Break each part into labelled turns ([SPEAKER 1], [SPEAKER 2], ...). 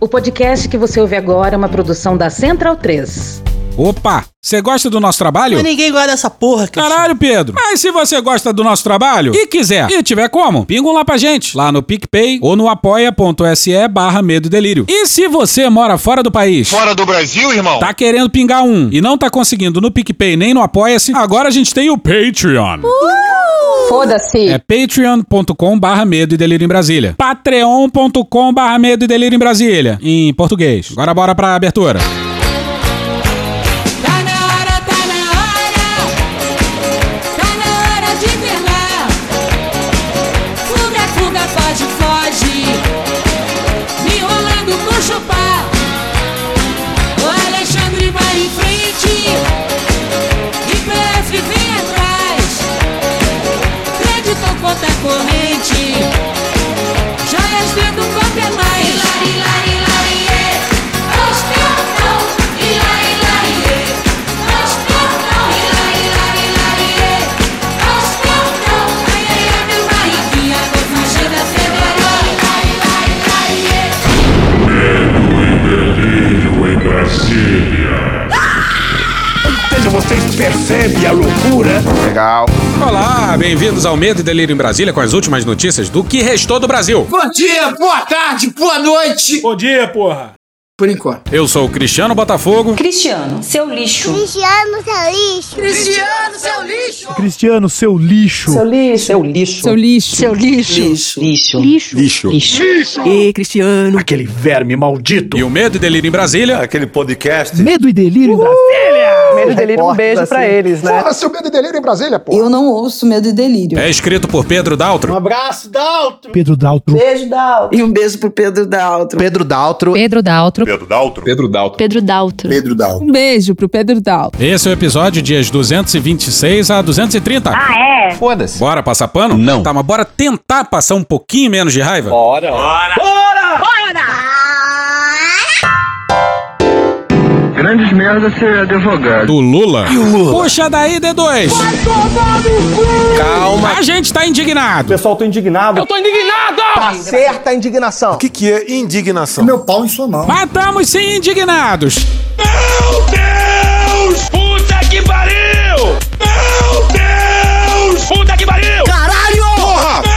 [SPEAKER 1] O podcast que você ouve agora é uma produção da Central 3.
[SPEAKER 2] Opa, você gosta do nosso trabalho?
[SPEAKER 3] Mas ninguém gosta dessa porra, cara.
[SPEAKER 2] Caralho, Pedro. Mas se você gosta do nosso trabalho e quiser, e tiver como, pingam lá pra gente, lá no PicPay ou no apoia.se barra medo e delírio. E se você mora fora do país,
[SPEAKER 4] Fora do Brasil, irmão?
[SPEAKER 2] tá querendo pingar um e não tá conseguindo no PicPay nem no Apoia-se, agora a gente tem o Patreon.
[SPEAKER 1] Foda-se!
[SPEAKER 2] É patreon.com barra medo e delírio em Brasília. patreon.com barra medo e delírio em Brasília. Em português. Agora bora pra abertura.
[SPEAKER 5] Vocês percebem a loucura?
[SPEAKER 4] Legal.
[SPEAKER 2] Olá, bem-vindos ao Medo e Delírio em Brasília com as últimas notícias do que restou do Brasil.
[SPEAKER 3] Bom dia, boa tarde, boa noite.
[SPEAKER 5] Bom dia, porra!
[SPEAKER 3] Por enquanto.
[SPEAKER 2] Eu sou o Cristiano Botafogo.
[SPEAKER 6] Cristiano, seu lixo.
[SPEAKER 7] Cristiano seu lixo.
[SPEAKER 3] Cristiano, seu lixo.
[SPEAKER 5] Cristiano, seu lixo!
[SPEAKER 6] Seu lixo. Seu lixo.
[SPEAKER 8] Seu lixo.
[SPEAKER 6] Seu lixo.
[SPEAKER 8] Lixo.
[SPEAKER 4] Lixo.
[SPEAKER 6] Lixo.
[SPEAKER 8] E Cristiano.
[SPEAKER 5] Aquele verme maldito!
[SPEAKER 2] E o Medo e Delírio em Brasília.
[SPEAKER 4] Aquele podcast.
[SPEAKER 5] Medo e delírio em Brasília!
[SPEAKER 8] Medo dele, um beijo pra eles, né?
[SPEAKER 4] Porra, seu medo e delírio em Brasília, pô.
[SPEAKER 6] Eu não ouço medo e delírio.
[SPEAKER 2] É escrito por Pedro Daltro.
[SPEAKER 3] abraço, Dalton.
[SPEAKER 5] Pedro Daltro.
[SPEAKER 6] Beijo, Daltro. E um beijo pro Pedro Daltro.
[SPEAKER 9] Pedro Daltro.
[SPEAKER 8] Pedro Daltro.
[SPEAKER 4] Pedro Daltro. Pedro Daltro.
[SPEAKER 8] Pedro Daltro.
[SPEAKER 4] Pedro Daltro.
[SPEAKER 8] Um beijo pro Pedro Daltro.
[SPEAKER 2] Esse é o episódio dias 226 a 230. Ah, é?
[SPEAKER 9] Foda-se.
[SPEAKER 2] Bora passar pano?
[SPEAKER 9] Não.
[SPEAKER 2] Tá, mas bora tentar passar um pouquinho menos de raiva?
[SPEAKER 4] Grandes merda ser advogado.
[SPEAKER 2] Do Lula. Puxa daí, D2.
[SPEAKER 9] Calma.
[SPEAKER 2] A gente tá indignado.
[SPEAKER 5] Pessoal, tô indignado. Eu tô
[SPEAKER 8] Tá certa a indignação.
[SPEAKER 4] O que, que é indignação?
[SPEAKER 5] Meu pau em sua mão.
[SPEAKER 2] Mas estamos sim indignados.
[SPEAKER 4] Meu Deus! Puta que pariu! Meu Deus! Puta que pariu!
[SPEAKER 3] Caralho!
[SPEAKER 4] Porra!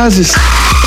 [SPEAKER 4] cartazes.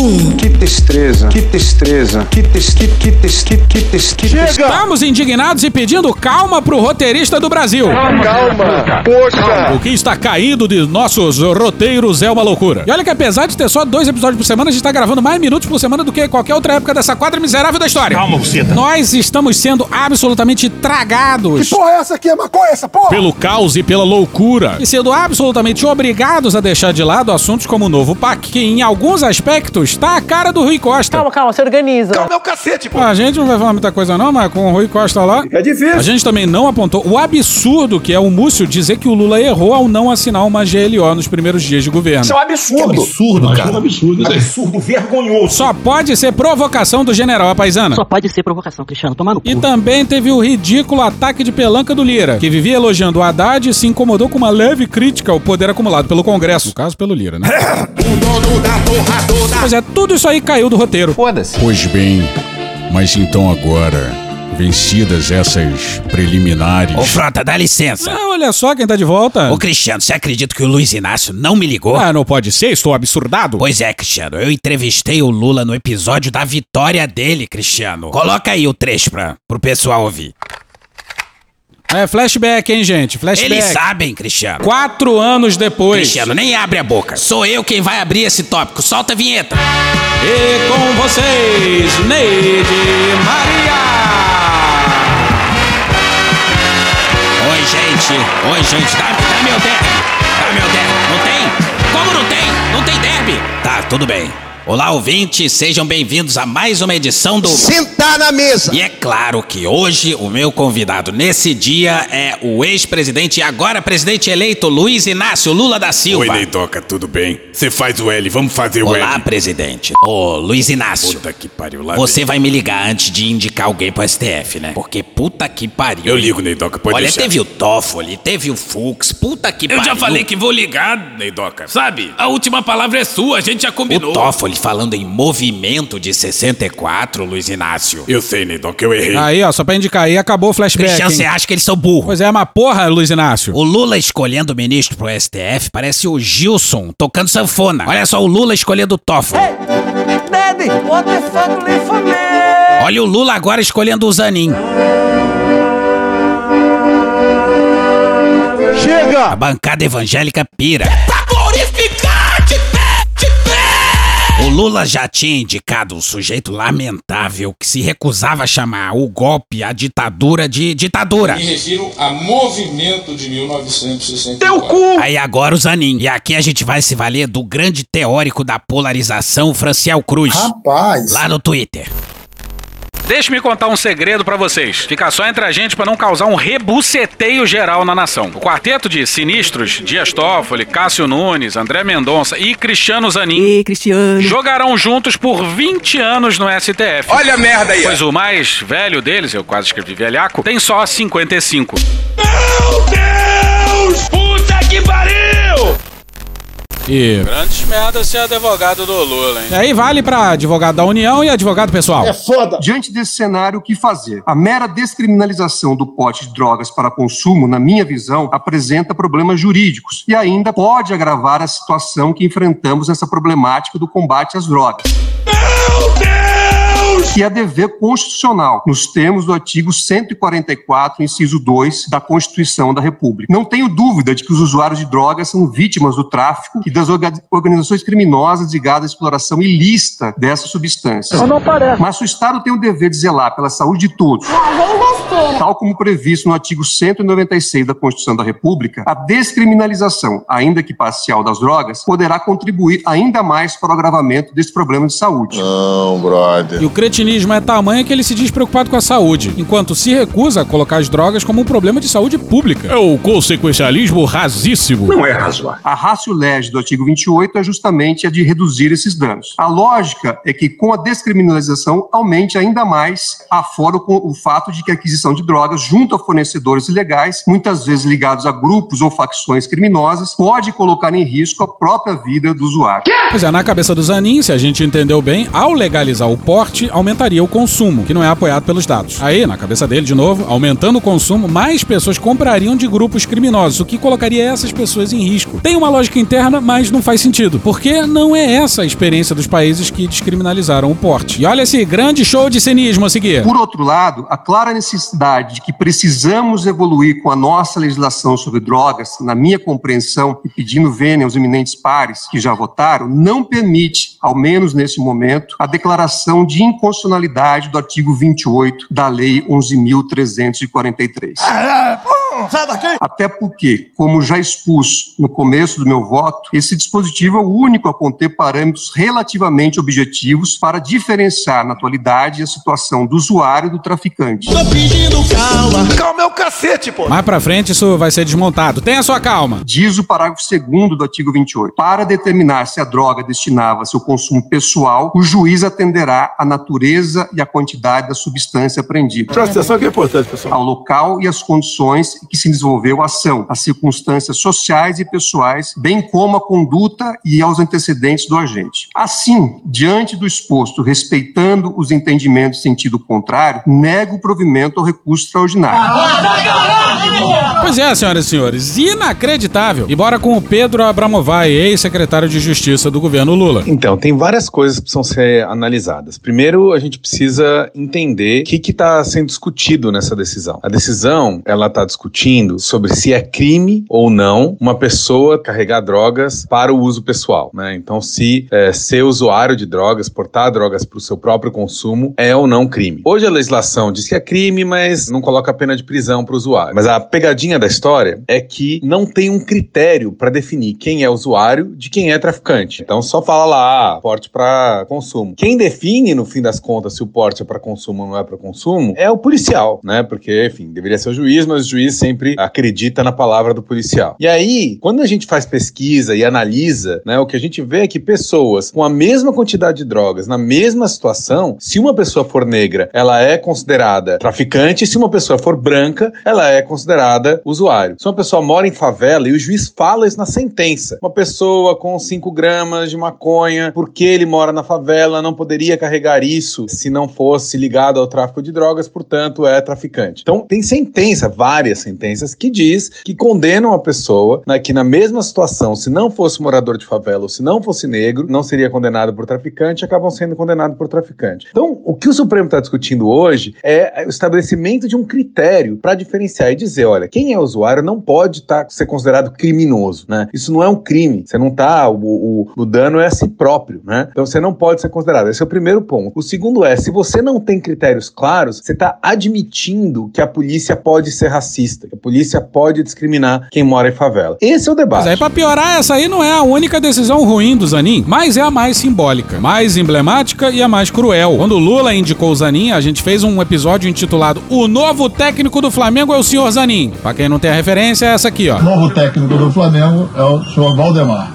[SPEAKER 5] Gases.
[SPEAKER 10] Que destreza, que destreza, que tes, que que tes, que que que tes-
[SPEAKER 2] Estamos indignados e pedindo calma pro roteirista do Brasil.
[SPEAKER 4] Calma! Poxa!
[SPEAKER 2] O que está caindo de nossos roteiros é uma loucura. E olha que apesar de ter só dois episódios por semana, a gente tá gravando mais minutos por semana do que qualquer outra época dessa quadra miserável da história.
[SPEAKER 5] Calma, buceta.
[SPEAKER 2] Nós estamos sendo absolutamente tragados
[SPEAKER 4] Porra, essa aqui é maconha, essa porra!
[SPEAKER 2] pelo caos e pela loucura. E sendo absolutamente obrigados a deixar de lado assuntos como o novo PAC, que em alguns aspectos tá a cara do Rui Costa.
[SPEAKER 8] Calma, calma, se organiza.
[SPEAKER 4] Calma, é o cacete, pô!
[SPEAKER 2] A gente não vai falar muita coisa não, mas com o Rui Costa lá...
[SPEAKER 5] É difícil.
[SPEAKER 2] A gente também não apontou o absurdo que é o Múcio dizer que o Lula errou ao não assinar uma GLO nos primeiros dias de governo.
[SPEAKER 5] Isso é um absurdo. absurdo, cara. um absurdo. Absurdo, vergonhoso.
[SPEAKER 2] Só pode ser provocação do general Apaisana.
[SPEAKER 8] Só pode ser provocação, Cristiano. Tomar no cu.
[SPEAKER 2] E também teve o ridículo ataque de pelanca do Lira, que vivia elogiando o Haddad e se incomodou com uma leve crítica ao poder acumulado pelo Congresso. No caso, pelo Lira, né? Pois é, tudo isso aí caiu do roteiro.
[SPEAKER 9] Foda-se.
[SPEAKER 2] Pois bem, mas então agora, vencidas essas preliminares.
[SPEAKER 11] Ô, Frota, dá licença.
[SPEAKER 2] Ah, olha só quem tá de volta.
[SPEAKER 11] Ô, Cristiano, você acredita que o Luiz Inácio não me ligou?
[SPEAKER 2] Ah, não pode ser, estou absurdado.
[SPEAKER 11] Pois é, Cristiano, eu entrevistei o Lula no episódio da vitória dele, Cristiano. Coloca aí o trecho pra, pro pessoal ouvir.
[SPEAKER 2] É flashback, hein, gente? Flashback.
[SPEAKER 11] Eles sabem, Cristiano.
[SPEAKER 2] Quatro anos depois.
[SPEAKER 11] Cristiano, nem abre a boca. Sou eu quem vai abrir esse tópico. Solta a vinheta.
[SPEAKER 2] E com vocês, Neide Maria.
[SPEAKER 11] Oi, gente. Oi, gente. Dá, dá meu derby. Dá meu derby. Não tem? Como não tem? Não tem derby? Tá, tudo bem. Olá, ouvintes, sejam bem-vindos a mais uma edição do
[SPEAKER 7] Sentar na mesa!
[SPEAKER 11] E é claro que hoje o meu convidado nesse dia é o ex-presidente e agora presidente eleito Luiz Inácio Lula da Silva.
[SPEAKER 4] Oi, Neidoca, tudo bem? Você faz o L, vamos fazer o
[SPEAKER 11] Olá,
[SPEAKER 4] L.
[SPEAKER 11] presidente. Ô, Luiz Inácio.
[SPEAKER 4] Puta que pariu lá.
[SPEAKER 11] Você vai me ligar antes de indicar alguém pro STF, né? Porque puta que pariu.
[SPEAKER 4] Eu ligo, Neidoca, pode
[SPEAKER 11] Olha,
[SPEAKER 4] deixar.
[SPEAKER 11] teve o Toffoli, teve o Fux, puta que
[SPEAKER 4] Eu
[SPEAKER 11] pariu.
[SPEAKER 4] já falei que vou ligar, Neidoca. Sabe? A última palavra é sua, a gente já combinou.
[SPEAKER 11] O Toffoli falando em movimento de 64, Luiz Inácio.
[SPEAKER 4] Eu sei, Neidoca, eu errei.
[SPEAKER 2] Aí, ó, só pra indicar aí, acabou o flashback.
[SPEAKER 11] Cristiano,
[SPEAKER 2] hein?
[SPEAKER 11] você acha que eles são burros?
[SPEAKER 2] Pois é, mas porra, Luiz Inácio.
[SPEAKER 11] O Lula escolhendo o ministro pro STF parece o Gilson tocando sanfona. Olha só o Lula escolhendo o Toffoli.
[SPEAKER 7] Daddy, what the fuck for me?
[SPEAKER 11] Olha o Lula agora escolhendo o Zanin.
[SPEAKER 7] Chega!
[SPEAKER 11] A bancada evangélica pira. Lula já tinha indicado um sujeito lamentável que se recusava a chamar o golpe, a ditadura de ditadura.
[SPEAKER 9] Me refiro a movimento de 1964.
[SPEAKER 7] Teu cu!
[SPEAKER 11] Aí agora o Zanin. E aqui a gente vai se valer do grande teórico da polarização, Franciel Cruz.
[SPEAKER 3] Rapaz.
[SPEAKER 11] Lá no Twitter.
[SPEAKER 2] Deixe-me contar um segredo pra vocês. Fica só entre a gente pra não causar um rebuceteio geral na nação. O quarteto de sinistros, Dias Toffoli, Cássio Nunes, André Mendonça e Cristiano Zanin
[SPEAKER 8] Ei, Cristiano.
[SPEAKER 2] jogarão juntos por 20 anos no STF.
[SPEAKER 4] Olha a merda aí.
[SPEAKER 2] Pois o mais velho deles, eu quase escrevi velhaco, tem só 55.
[SPEAKER 4] Meu Deus! Puta que pariu!
[SPEAKER 2] E... Grandes merdas ser advogado do Lula, hein? E aí vale pra advogado da União e advogado pessoal.
[SPEAKER 3] É foda.
[SPEAKER 10] Diante desse cenário, o que fazer? A mera descriminalização do pote de drogas para consumo, na minha visão, apresenta problemas jurídicos e ainda pode agravar a situação que enfrentamos nessa problemática do combate às drogas.
[SPEAKER 4] Meu Deus!
[SPEAKER 10] Que é dever constitucional, nos termos do artigo 144, inciso 2 da Constituição da República. Não tenho dúvida de que os usuários de drogas são vítimas do tráfico e das orga- organizações criminosas ligadas à exploração ilícita dessas substâncias.
[SPEAKER 3] Não parece.
[SPEAKER 10] Mas o Estado tem o dever de zelar pela saúde de todos. Tal como previsto no artigo 196 da Constituição da República, a descriminalização, ainda que parcial das drogas, poderá contribuir ainda mais para o agravamento desse problema de saúde.
[SPEAKER 9] Não, brother.
[SPEAKER 2] O cretinismo é tamanho que ele se diz preocupado com a saúde, enquanto se recusa a colocar as drogas como um problema de saúde pública. É o consequencialismo rasíssimo.
[SPEAKER 5] Não é razoável.
[SPEAKER 10] A ratio legis do artigo 28 é justamente a de reduzir esses danos. A lógica é que com a descriminalização aumente ainda mais afora o, o fato de que a aquisição de drogas junto a fornecedores ilegais, muitas vezes ligados a grupos ou facções criminosas, pode colocar em risco a própria vida do usuário.
[SPEAKER 2] Pois é, na cabeça do Zanin, se a gente entendeu bem, ao legalizar o porte, aumentaria o consumo, que não é apoiado pelos dados. Aí, na cabeça dele, de novo, aumentando o consumo, mais pessoas comprariam de grupos criminosos, o que colocaria essas pessoas em risco. Tem uma lógica interna, mas não faz sentido, porque não é essa a experiência dos países que descriminalizaram o porte. E olha esse grande show de cinismo a seguir.
[SPEAKER 10] Por outro lado, a clara necessidade de que precisamos evoluir com a nossa legislação sobre drogas, na minha compreensão, e pedindo vênia aos eminentes pares que já votaram, não permite, ao menos nesse momento, a declaração de inconstitucionalidade do artigo 28 da Lei 11.343.
[SPEAKER 3] Sai daqui.
[SPEAKER 10] Até porque, como já expus no começo do meu voto, esse dispositivo é o único a conter parâmetros relativamente objetivos para diferenciar na atualidade a situação do usuário e do traficante.
[SPEAKER 3] Tô pedindo calma. Calma é o cacete, pô.
[SPEAKER 2] Mais pra frente isso vai ser desmontado. Tenha sua calma.
[SPEAKER 10] Diz o parágrafo 2 do artigo 28. Para determinar se a droga destinava-se ao consumo pessoal, o juiz atenderá à natureza e à quantidade da substância apreendida.
[SPEAKER 3] Presta atenção que é importante, pessoal.
[SPEAKER 10] Ao local e às condições em que se desenvolveu a ação, às circunstâncias sociais e pessoais, bem como à conduta e aos antecedentes do agente. Assim, diante do exposto, respeitando os entendimentos em sentido contrário, nego o provimento ao recurso extraordinário.
[SPEAKER 2] Pois é, senhoras e senhores, inacreditável. E bora com o Pedro Abramovay, ex-secretário de Justiça do governo Lula.
[SPEAKER 12] Então, tem várias coisas que precisam ser analisadas. Primeiro, a gente precisa entender o que está sendo discutido nessa decisão. A decisão, ela está discutindo sobre se é crime ou não uma pessoa carregar drogas para o uso pessoal, né? Então, se é, ser usuário de drogas, portar drogas para o seu próprio consumo é ou não crime. Hoje a legislação diz que é crime, mas não coloca pena de prisão para o usuário. Mas a pegadinha
[SPEAKER 13] da história é que não tem um critério para definir quem é usuário de quem é traficante. Então só fala lá, ah, porte para consumo. Quem define, no fim das contas, se o porte é para consumo ou não é para consumo, é o policial, né? Porque, enfim, deveria ser o juiz, mas o juiz sempre acredita na palavra do policial. E aí, quando a gente faz pesquisa e analisa, né, o que a gente vê é que pessoas com a mesma quantidade de drogas, na mesma situação, se uma pessoa for negra, ela é considerada traficante, se uma pessoa for branca, ela é considerada usuário. Se uma pessoa mora em favela e o juiz fala isso na sentença, uma pessoa com 5 gramas de maconha, porque ele mora na favela, não poderia carregar isso se não fosse ligado ao tráfico de drogas, portanto é traficante. Então tem sentença, várias sentenças, que diz que condenam a pessoa né, que na mesma situação, se não fosse morador de favela ou se não fosse negro, não seria condenado por traficante, acabam sendo condenados por traficante. Então, o que o Supremo está discutindo hoje é o estabelecimento de um critério para diferenciar e dizer, olha, quem é usuário não pode tá, ser considerado criminoso, né? Isso não é um crime. Você não tá, o, o, o dano é a si próprio, né? Então você não pode ser considerado. Esse é o primeiro ponto. O segundo é, se você não tem critérios claros, você está admitindo que a polícia pode ser racista, que a polícia pode discriminar quem mora em favela. Esse é o debate.
[SPEAKER 2] Mas aí, pra piorar, essa aí não é a única decisão ruim do Zanin, mas é a mais simbólica, mais emblemática e a mais cruel. Quando Lula indicou o Zanin, a gente fez um episódio intitulado O Novo Técnico do Flamengo é o Senhor Zanin. Pra quem não tem a referência, é essa aqui, ó.
[SPEAKER 14] O novo técnico do Flamengo é o senhor Valdemar.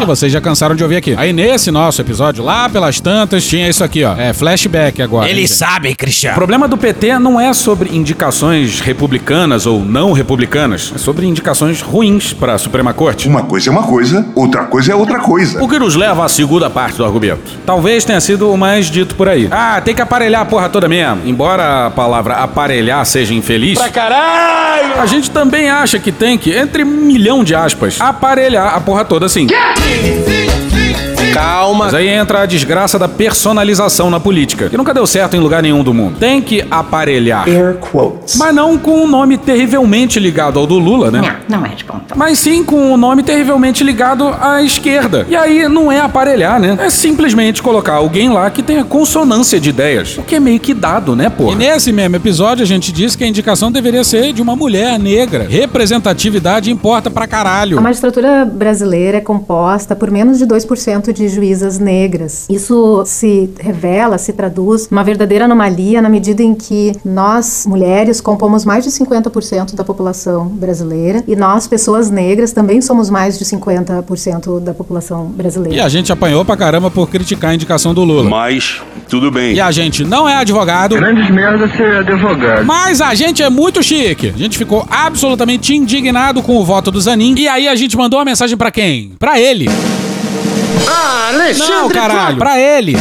[SPEAKER 2] E vocês já cansaram de ouvir aqui. Aí nesse nosso episódio, lá pelas tantas, tinha isso aqui, ó. É flashback agora.
[SPEAKER 11] Eles sabem,
[SPEAKER 2] O
[SPEAKER 11] Cristiano.
[SPEAKER 2] problema do PT não é sobre indicações republicanas ou não republicanas, é sobre indicações ruins para a Suprema Corte.
[SPEAKER 15] Uma coisa é uma coisa, outra coisa é outra coisa.
[SPEAKER 2] O que nos leva à segunda parte do argumento. Talvez tenha sido o mais dito por aí. Ah, tem que aparelhar a porra toda mesmo. Embora a palavra aparelhar seja infeliz. Pra caralho! A gente também acha que tem que, entre um milhão de aspas, aparelhar a porra toda assim.
[SPEAKER 16] Calma.
[SPEAKER 2] Mas aí entra a desgraça da personalização na política, que nunca deu certo em lugar nenhum do mundo. Tem que aparelhar.
[SPEAKER 17] Air quotes.
[SPEAKER 2] Mas não com um nome terrivelmente ligado ao do Lula, né?
[SPEAKER 18] Não, não é de ponta.
[SPEAKER 2] Mas sim com um nome terrivelmente ligado à esquerda. E aí não é aparelhar, né? É simplesmente colocar alguém lá que tenha consonância de ideias. O que é meio que dado, né, pô? E nesse mesmo episódio a gente disse que a indicação deveria ser de uma mulher negra. Representatividade importa pra caralho.
[SPEAKER 19] A magistratura brasileira é composta por menos de 2% de juízas negras. Isso se revela, se traduz numa verdadeira anomalia na medida em que nós, mulheres, compomos mais de 50% da população brasileira e nós, pessoas negras, também somos mais de 50% da população brasileira.
[SPEAKER 2] E a gente apanhou pra caramba por criticar a indicação do Lula.
[SPEAKER 15] Mas, tudo bem.
[SPEAKER 2] E a gente não é advogado.
[SPEAKER 20] Grandes merda ser advogado.
[SPEAKER 2] Mas a gente é muito chique. A gente ficou absolutamente indignado com o voto do Zanin. E aí a gente mandou uma mensagem pra quem? Pra ele.
[SPEAKER 21] Ah, Alexandre
[SPEAKER 2] Não, caralho. Pra ele.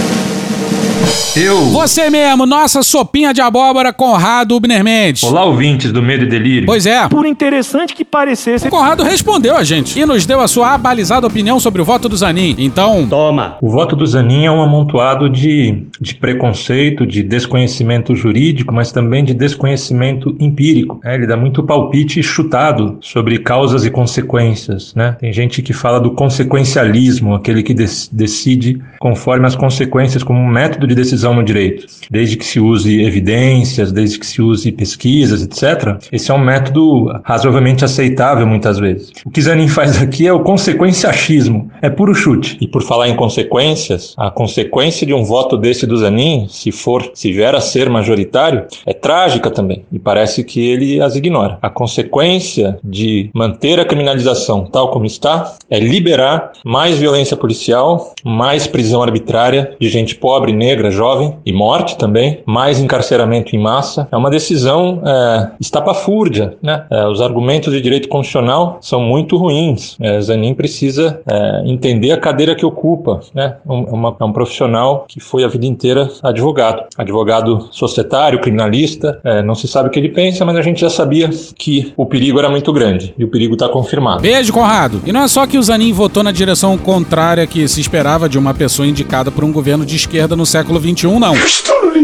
[SPEAKER 15] Eu.
[SPEAKER 2] Você mesmo, nossa sopinha de abóbora, Conrado Ubner Mendes.
[SPEAKER 22] Olá, ouvintes do Medo e Delírio.
[SPEAKER 2] Pois é.
[SPEAKER 22] Por interessante que parecesse.
[SPEAKER 2] O Conrado respondeu a gente e nos deu a sua abalizada opinião sobre o voto do Zanin. Então.
[SPEAKER 22] Toma! O voto do Zanin é um amontoado de, de preconceito, de desconhecimento jurídico, mas também de desconhecimento empírico. né? Ele dá muito palpite chutado sobre causas e consequências. Né? Tem gente que fala do consequencialismo, aquele que decide conforme as consequências como um método de decisão no direito. Desde que se use evidências, desde que se use pesquisas, etc. Esse é um método razoavelmente aceitável muitas vezes. O que Zanin faz aqui é o consequenciachismo, é puro chute. E por falar em consequências, a consequência de um voto desse do Zanin, se for, se vier a ser majoritário, é trágica também. E parece que ele as ignora. A consequência de manter a criminalização tal como está é liberar mais violência policial, mais prisão arbitrária de gente pobre, negra, jovem e morte também, mais encarceramento em massa. É uma decisão é, estapafúrdia, né? É, os argumentos de direito constitucional são muito ruins. É, Zanin precisa é, entender a cadeira que ocupa, né? Um, uma- é um profissional que foi a vida inteira advogado, advogado societário, criminalista. É, não se sabe o que ele pensa, mas a gente já sabia que o perigo era muito grande e o perigo está confirmado.
[SPEAKER 2] Beijo, Conrado. E não é só que o Zanin votou na direção contrária que se esperava de uma pessoa indicada por um governo de esquerda no século XXI, não.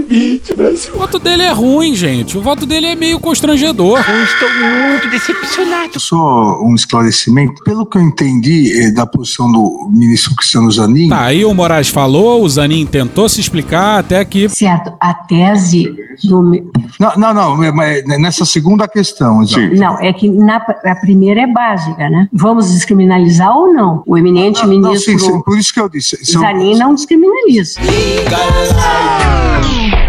[SPEAKER 2] Limite, Brasil. O voto dele é ruim, gente. O voto dele é meio constrangedor.
[SPEAKER 5] Eu estou muito decepcionado.
[SPEAKER 23] Só um esclarecimento. Pelo que eu entendi eh, da posição do ministro Cristiano Zanin.
[SPEAKER 2] Tá, aí o Moraes falou, o Zanin tentou se explicar até que.
[SPEAKER 24] Certo, a tese do.
[SPEAKER 23] Não, não, não, mas nessa segunda questão.
[SPEAKER 24] Sim. Não, é que na, a primeira é básica, né? Vamos descriminalizar ou não? O eminente
[SPEAKER 23] não,
[SPEAKER 24] ministro.
[SPEAKER 23] Não, sim, sim, por isso que eu disse.
[SPEAKER 24] Zanin não descriminaliza.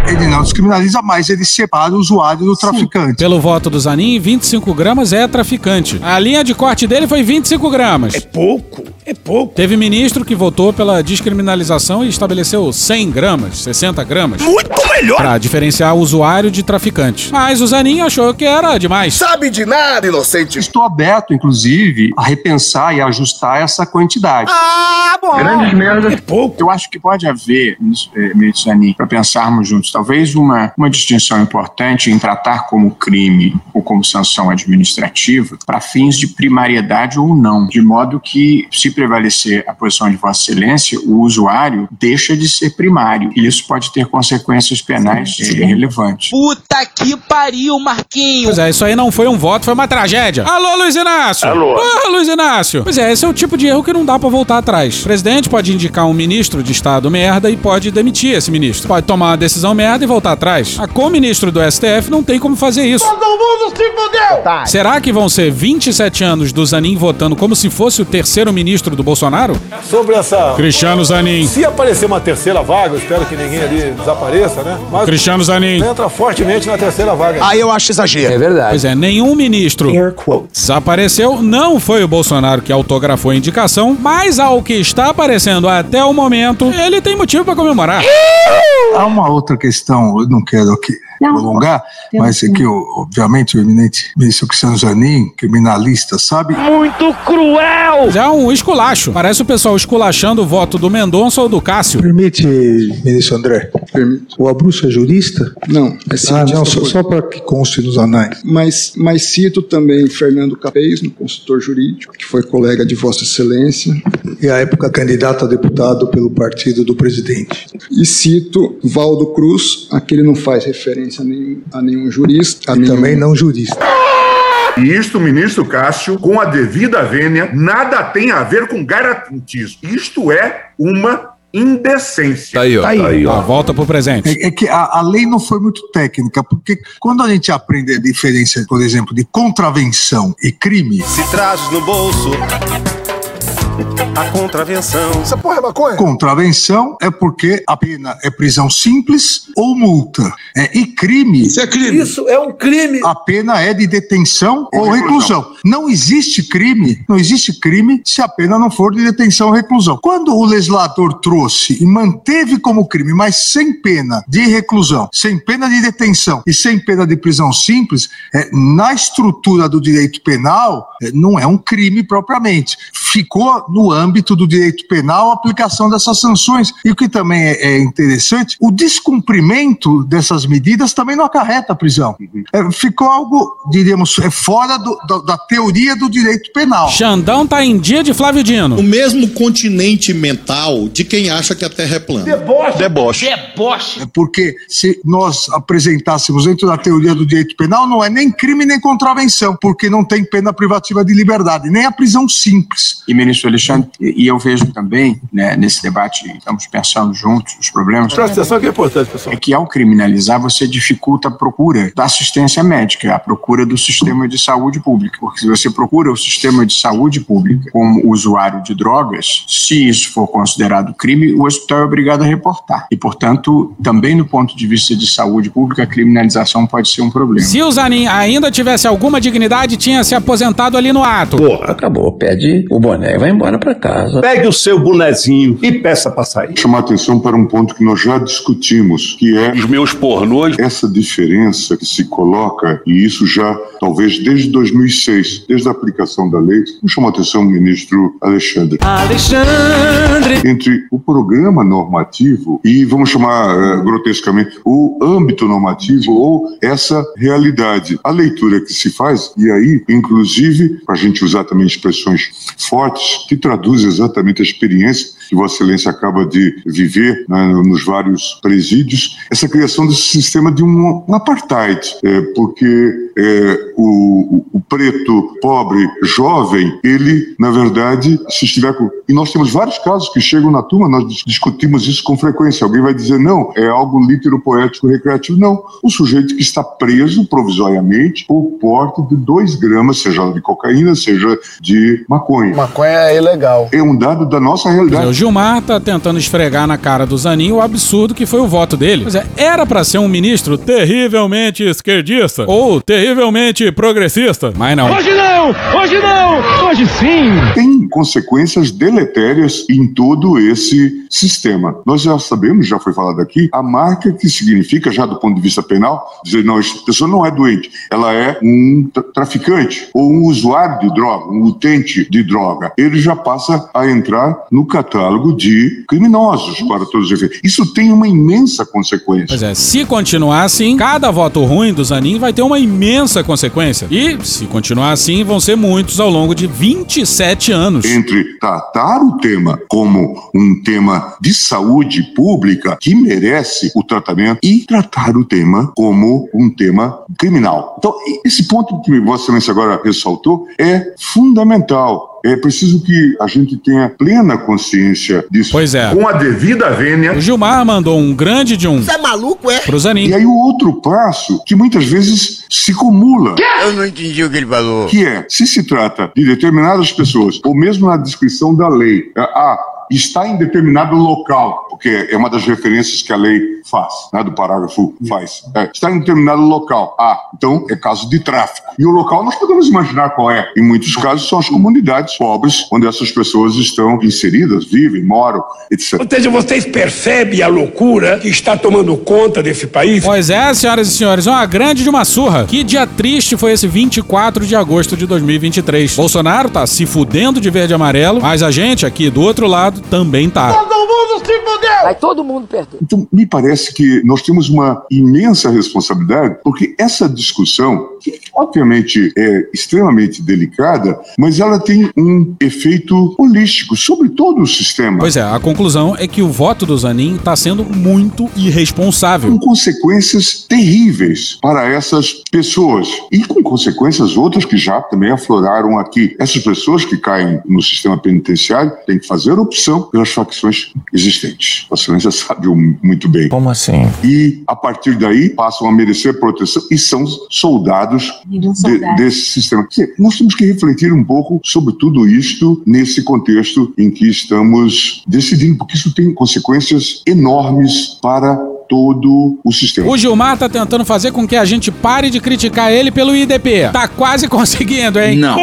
[SPEAKER 23] Ele não descriminaliza, mas ele separa o usuário do traficante.
[SPEAKER 2] Pelo voto do Zanin, 25 gramas é traficante. A linha de corte dele foi 25 gramas.
[SPEAKER 5] É pouco, é pouco.
[SPEAKER 2] Teve ministro que votou pela descriminalização e estabeleceu 100 gramas, 60 gramas.
[SPEAKER 5] Muito melhor!
[SPEAKER 2] Pra diferenciar o usuário de traficante. Mas o Zanin achou que era demais.
[SPEAKER 5] Sabe de nada, inocente.
[SPEAKER 10] Estou aberto, inclusive, a repensar e ajustar essa quantidade.
[SPEAKER 5] Ah, bom.
[SPEAKER 25] Grandes merdas.
[SPEAKER 5] É pouco.
[SPEAKER 25] Eu acho que pode haver, eh, ministro Zanin, para pensarmos juntos, talvez uma, uma distinção importante em tratar como crime ou como sanção administrativa para fins de primariedade ou não, de modo que, se prevalecer a posição de Vossa Excelência, o usuário deixa de ser primário e isso pode ter consequências penais relevantes.
[SPEAKER 11] Puta que pariu, Marquinhos!
[SPEAKER 2] Pois é, isso aí não foi um voto, foi uma tragédia. Alô, Luiz Inácio!
[SPEAKER 5] Alô!
[SPEAKER 2] Porra, Luiz Inácio! Pois é, esse é o tipo de erro que não dá pra voltar atrás. O presidente pode indicar um ministro de Estado merda e pode demitir esse ministro. Pode tomar uma decisão merda e voltar atrás. A co-ministro do STF não tem como fazer isso.
[SPEAKER 5] Todo mundo se fudeu!
[SPEAKER 2] Será que vão ser 27 anos do Zanin votando como se fosse o terceiro ministro do Bolsonaro?
[SPEAKER 26] Sobre essa.
[SPEAKER 2] Cristiano Zanin.
[SPEAKER 26] Se aparecer uma terceira vaga, eu espero que ninguém ali desapareça, né? Mas
[SPEAKER 2] Cristiano Zanin.
[SPEAKER 26] entra fortemente na terceira vaga.
[SPEAKER 5] Aí eu acho exagero. É verdade.
[SPEAKER 2] Pois é, nenhum ministro desapareceu. Não foi o Bolsonaro que autografou a indicação, mas ao que está aparecendo até o momento, ele tem motivo para comemorar.
[SPEAKER 23] Há uma outra questão, eu não quero aqui
[SPEAKER 24] Não,
[SPEAKER 23] prolongar, mas é que, obviamente, o eminente ministro Cristiano Zanin, criminalista, sabe?
[SPEAKER 5] Muito cruel!
[SPEAKER 2] Mas é um esculacho. Parece o pessoal esculachando o voto do Mendonça ou do Cássio.
[SPEAKER 23] Permite, ministro André?
[SPEAKER 27] Permito.
[SPEAKER 23] O Abruzzo é jurista?
[SPEAKER 27] Não, é
[SPEAKER 23] Ah, não, só, só para que conste nos anais.
[SPEAKER 27] Mas, mas cito também Fernando Capês, no consultor jurídico, que foi colega de Vossa Excelência.
[SPEAKER 23] E à época candidato a deputado pelo partido do presidente.
[SPEAKER 27] E cito Valdo Cruz, aquele não faz referência a nenhum, a nenhum jurista. A
[SPEAKER 23] E
[SPEAKER 27] nenhum...
[SPEAKER 23] também não jurista.
[SPEAKER 15] E isto, ministro Cássio, com a devida vênia, nada tem a ver com garantismo. Isto é uma indecência.
[SPEAKER 2] Tá aí, ó.
[SPEAKER 23] Tá aí.
[SPEAKER 2] Tá, volta pro presente.
[SPEAKER 23] É, é que a, a lei não foi muito técnica, porque quando a gente aprende a diferença, por exemplo, de contravenção e crime,
[SPEAKER 28] Se trazes no bolso a contravenção.
[SPEAKER 26] Essa porra é maconha?
[SPEAKER 23] contravenção é porque a pena é prisão simples ou multa. É, e crime. Isso
[SPEAKER 26] é crime. Isso é um crime.
[SPEAKER 23] A pena é de detenção ou reclusão. Não existe crime, não existe crime se a pena não for de detenção ou reclusão. Quando o legislador trouxe e manteve como crime, mas sem pena de reclusão, sem pena de detenção e sem pena de prisão simples, é, na estrutura do direito penal, é, não é um crime propriamente. Ficou no âmbito do direito penal a aplicação dessas sanções. E o que também é, é interessante, o descumprimento dessas medidas também não acarreta a prisão. É, ficou algo, diríamos, é fora do- da, da teoria do direito penal.
[SPEAKER 2] Xandão tá em dia de Flávio Dino.
[SPEAKER 29] O mesmo continente mental de quem acha que a Terra é plana.
[SPEAKER 26] Deboche.
[SPEAKER 29] Deboche.
[SPEAKER 11] Deboche.
[SPEAKER 23] É Porque se nós apresentássemos dentro da teoria do direito penal, não é nem crime nem contravenção, porque não tem pena privativa de liberdade, nem a prisão simples.
[SPEAKER 25] E, ministro Alexandre, e eu vejo também, né, nesse debate, estamos pensando juntos os problemas.
[SPEAKER 26] Presta atenção que é importante, pessoal.
[SPEAKER 25] É que ao criminalizar, você dificulta a procura da assistência médica, a procura do sistema de saúde pública. Porque se você procura o sistema de saúde pública como usuário de drogas, se isso for considerado crime, o hospital é obrigado a reportar. E, portanto, também no ponto de vista de saúde pública, a criminalização pode ser um problema.
[SPEAKER 2] Se o Zanin ainda tivesse alguma dignidade, tinha se aposentado ali no ato.
[SPEAKER 30] Pô, acabou. Pede o boné e vai embora pra casa.
[SPEAKER 5] Pegue o seu bonezinho e peça pra sair.
[SPEAKER 15] Chamar atenção para um ponto que nós já discutimos, que é
[SPEAKER 9] Os meus pornôs.
[SPEAKER 15] essa diferença que se coloca, e isso já talvez desde 2006, desde a aplicação da lei, vamos chamar atenção, ministro Alexandre.
[SPEAKER 11] Alexandre!
[SPEAKER 15] Entre o programa normativo e, vamos chamar eh, grotescamente, o âmbito normativo ou essa realidade. A leitura que se faz, e aí, inclusive, para a gente usar também expressões fortes, que traduz exatamente a experiência que Vossa Excelência acaba de viver né, nos vários presídios, essa criação desse sistema de um, um apartheid, é, porque é, o, o, preto pobre jovem, ele, na verdade, se estiver com. E nós temos vários casos que chegam na turma, nós discutimos isso com frequência. Alguém vai dizer, não, é algo litero poético recreativo. Não. O sujeito que está preso provisoriamente por porte de 2 gramas, seja de cocaína, seja de maconha.
[SPEAKER 31] Maconha é ilegal.
[SPEAKER 15] É um dado da nossa realidade.
[SPEAKER 2] Gilmar tá tentando esfregar na cara do Zanin o absurdo que foi o voto dele. Pois é, era para ser um ministro terrivelmente esquerdista ou terrivelmente progressista, mas não.
[SPEAKER 31] Hoje não! Hoje não! Hoje sim!
[SPEAKER 15] Tem consequências deletérias em todo esse sistema. Nós já sabemos, já foi falado aqui, a marca que significa, já do ponto de vista penal, dizer, não, essa pessoa não é doente, ela é um traficante ou um usuário de droga, um utente de droga. Ele já passa a entrar no catálogo de criminosos para todos os efeitos. Isso tem uma imensa consequência.
[SPEAKER 2] Pois é, se continuar assim, cada voto ruim do Zanin vai ter uma imensa consequência. E, se continuar assim, vão ser muitos ao longo de 27 anos.
[SPEAKER 15] Entre tratar o tema como um tema de saúde pública que merece o tratamento e tratar o tema como um tema criminal. Então, esse ponto que Vossa Excelência agora ressaltou é fundamental. É preciso que a gente tenha plena consciência disso.
[SPEAKER 2] Pois é.
[SPEAKER 15] Com a devida vênia.
[SPEAKER 2] O Gilmar mandou um grande de um.
[SPEAKER 31] Você é maluco, é?
[SPEAKER 2] Pro Zanin.
[SPEAKER 15] E aí o outro passo, que muitas vezes se acumula.
[SPEAKER 31] Eu não entendi o que ele falou.
[SPEAKER 15] Que é, se se trata de determinadas pessoas, ou mesmo na descrição da lei, ah, está em determinado local, porque é uma das referências que a lei faz, né, do parágrafo faz. É, está em determinado local. Ah, então é caso de tráfico. E o local nós podemos imaginar qual é. Em muitos casos são as comunidades pobres onde essas pessoas estão inseridas, vivem, moram, etc.
[SPEAKER 31] Ou seja, vocês percebem a loucura que está tomando conta desse país?
[SPEAKER 2] Pois é, senhoras e senhores, uma grande de uma surra. Que dia triste foi esse 24 de agosto de 2023. Bolsonaro tá se fudendo de verde e amarelo, mas a gente aqui do outro lado também tá.
[SPEAKER 31] Todo mundo se fudeu!
[SPEAKER 6] Vai todo mundo perder.
[SPEAKER 15] Então, me parece que nós temos uma imensa responsabilidade, porque essa discussão, que obviamente é extremamente delicada, mas ela tem um efeito holístico sobre todo o sistema.
[SPEAKER 2] Pois é, a conclusão é que o voto do Zanin está sendo muito irresponsável.
[SPEAKER 15] Com consequências terríveis para essas pessoas e com consequências outras que já também afloraram aqui. Essas pessoas que caem no sistema penitenciário têm que fazer opção pelas facções existentes. A Excelência sabe muito bem.
[SPEAKER 31] Como assim?
[SPEAKER 15] E a partir daí passam a merecer proteção e são soldados de, desse sistema. Dizer, nós temos que refletir um pouco sobre tudo isto nesse contexto em que estamos decidindo, porque isso tem consequências enormes para todo o sistema.
[SPEAKER 2] O Gilmar tá tentando fazer com que a gente pare de criticar ele pelo IDP. Tá quase conseguindo, hein?
[SPEAKER 15] Não.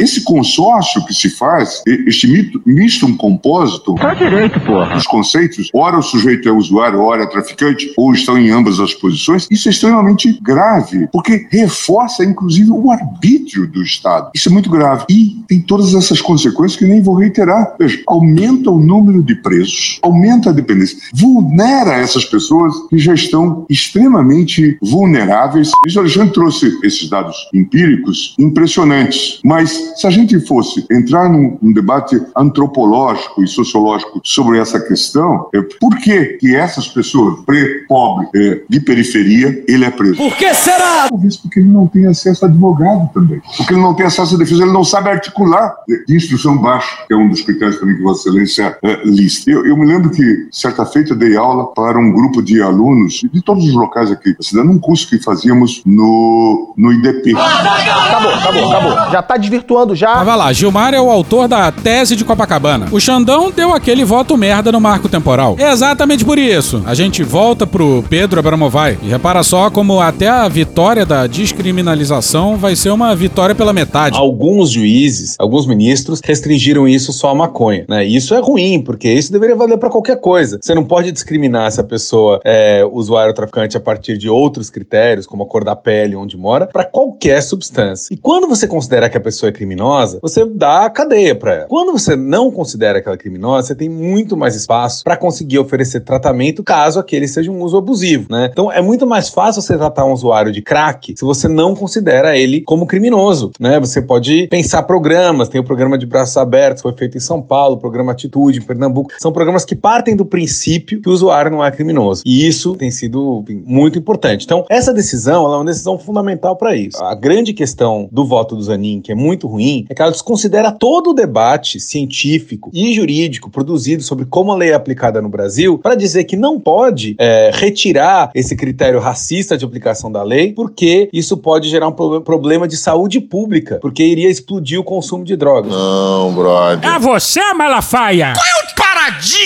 [SPEAKER 15] Esse consórcio que se faz, este mito, misto um compósito.
[SPEAKER 31] Tá direito, porra.
[SPEAKER 15] Os conceitos, ora o sujeito é usuário, ora é traficante, ou estão em ambas as posições, isso é extremamente grave, porque reforça, inclusive, o arbítrio do Estado. Isso é muito grave. E tem todas essas consequências que nem vou reiterar. Veja, aumenta o número de presos, aumenta a dependência, vulnera essas pessoas que já estão extremamente vulneráveis. O Alexandre trouxe esses dados empíricos impressionantes, mas se a gente fosse entrar num, num debate antropológico e sociológico sobre essa questão, é por que, que essas pessoas, preto, pobre, é, de periferia, ele é preso?
[SPEAKER 31] Por que será?
[SPEAKER 15] Talvez porque ele não tem acesso a advogado também. Porque ele não tem acesso à defesa, ele não sabe articular de instrução baixa, que é um dos critérios também que Vossa Excelência é, lista. Eu, eu me lembro que, certa feita, dei aula para um grupo de alunos de todos os locais aqui da cidade, num curso que fazíamos no, no IDP.
[SPEAKER 31] Acabou, acabou, acabou. Já tá desvirtuando já.
[SPEAKER 2] Mas vai lá, Gilmar é o autor da tese de Copacabana. O Xandão deu aquele voto merda no marco temporal. É exatamente por isso. A gente volta pro Pedro Abramovay e repara só como até a vitória da descriminalização vai ser uma vitória pela metade.
[SPEAKER 13] Alguns juízes, alguns ministros restringiram isso só à maconha, né? E isso é ruim, porque isso deveria valer para qualquer coisa. Você não pode discriminar se a pessoa é é, usuário traficante a partir de outros critérios, como a cor da pele, onde mora, para qualquer substância. E quando você considera que a pessoa é criminosa, você dá cadeia para ela. Quando você não considera que ela é criminosa, você tem muito mais espaço para conseguir oferecer tratamento caso aquele seja um uso abusivo, né? Então é muito mais fácil você tratar um usuário de crack se você não considera ele como criminoso, né? Você pode pensar programas, tem o programa de braços abertos, foi feito em São Paulo, o programa Atitude em Pernambuco, são programas que partem do princípio que o usuário não é criminoso. E isso tem sido muito importante. Então, essa decisão é uma decisão fundamental para isso. A grande questão do voto do Zanin, que é muito ruim, é que ela desconsidera todo o debate científico e jurídico produzido sobre como a lei é aplicada no Brasil para dizer que não pode é, retirar esse critério racista de aplicação da lei, porque isso pode gerar um pro problema de saúde pública, porque iria explodir o consumo de drogas.
[SPEAKER 29] Não, brother.
[SPEAKER 32] É você, Malafaia!
[SPEAKER 11] Qual é o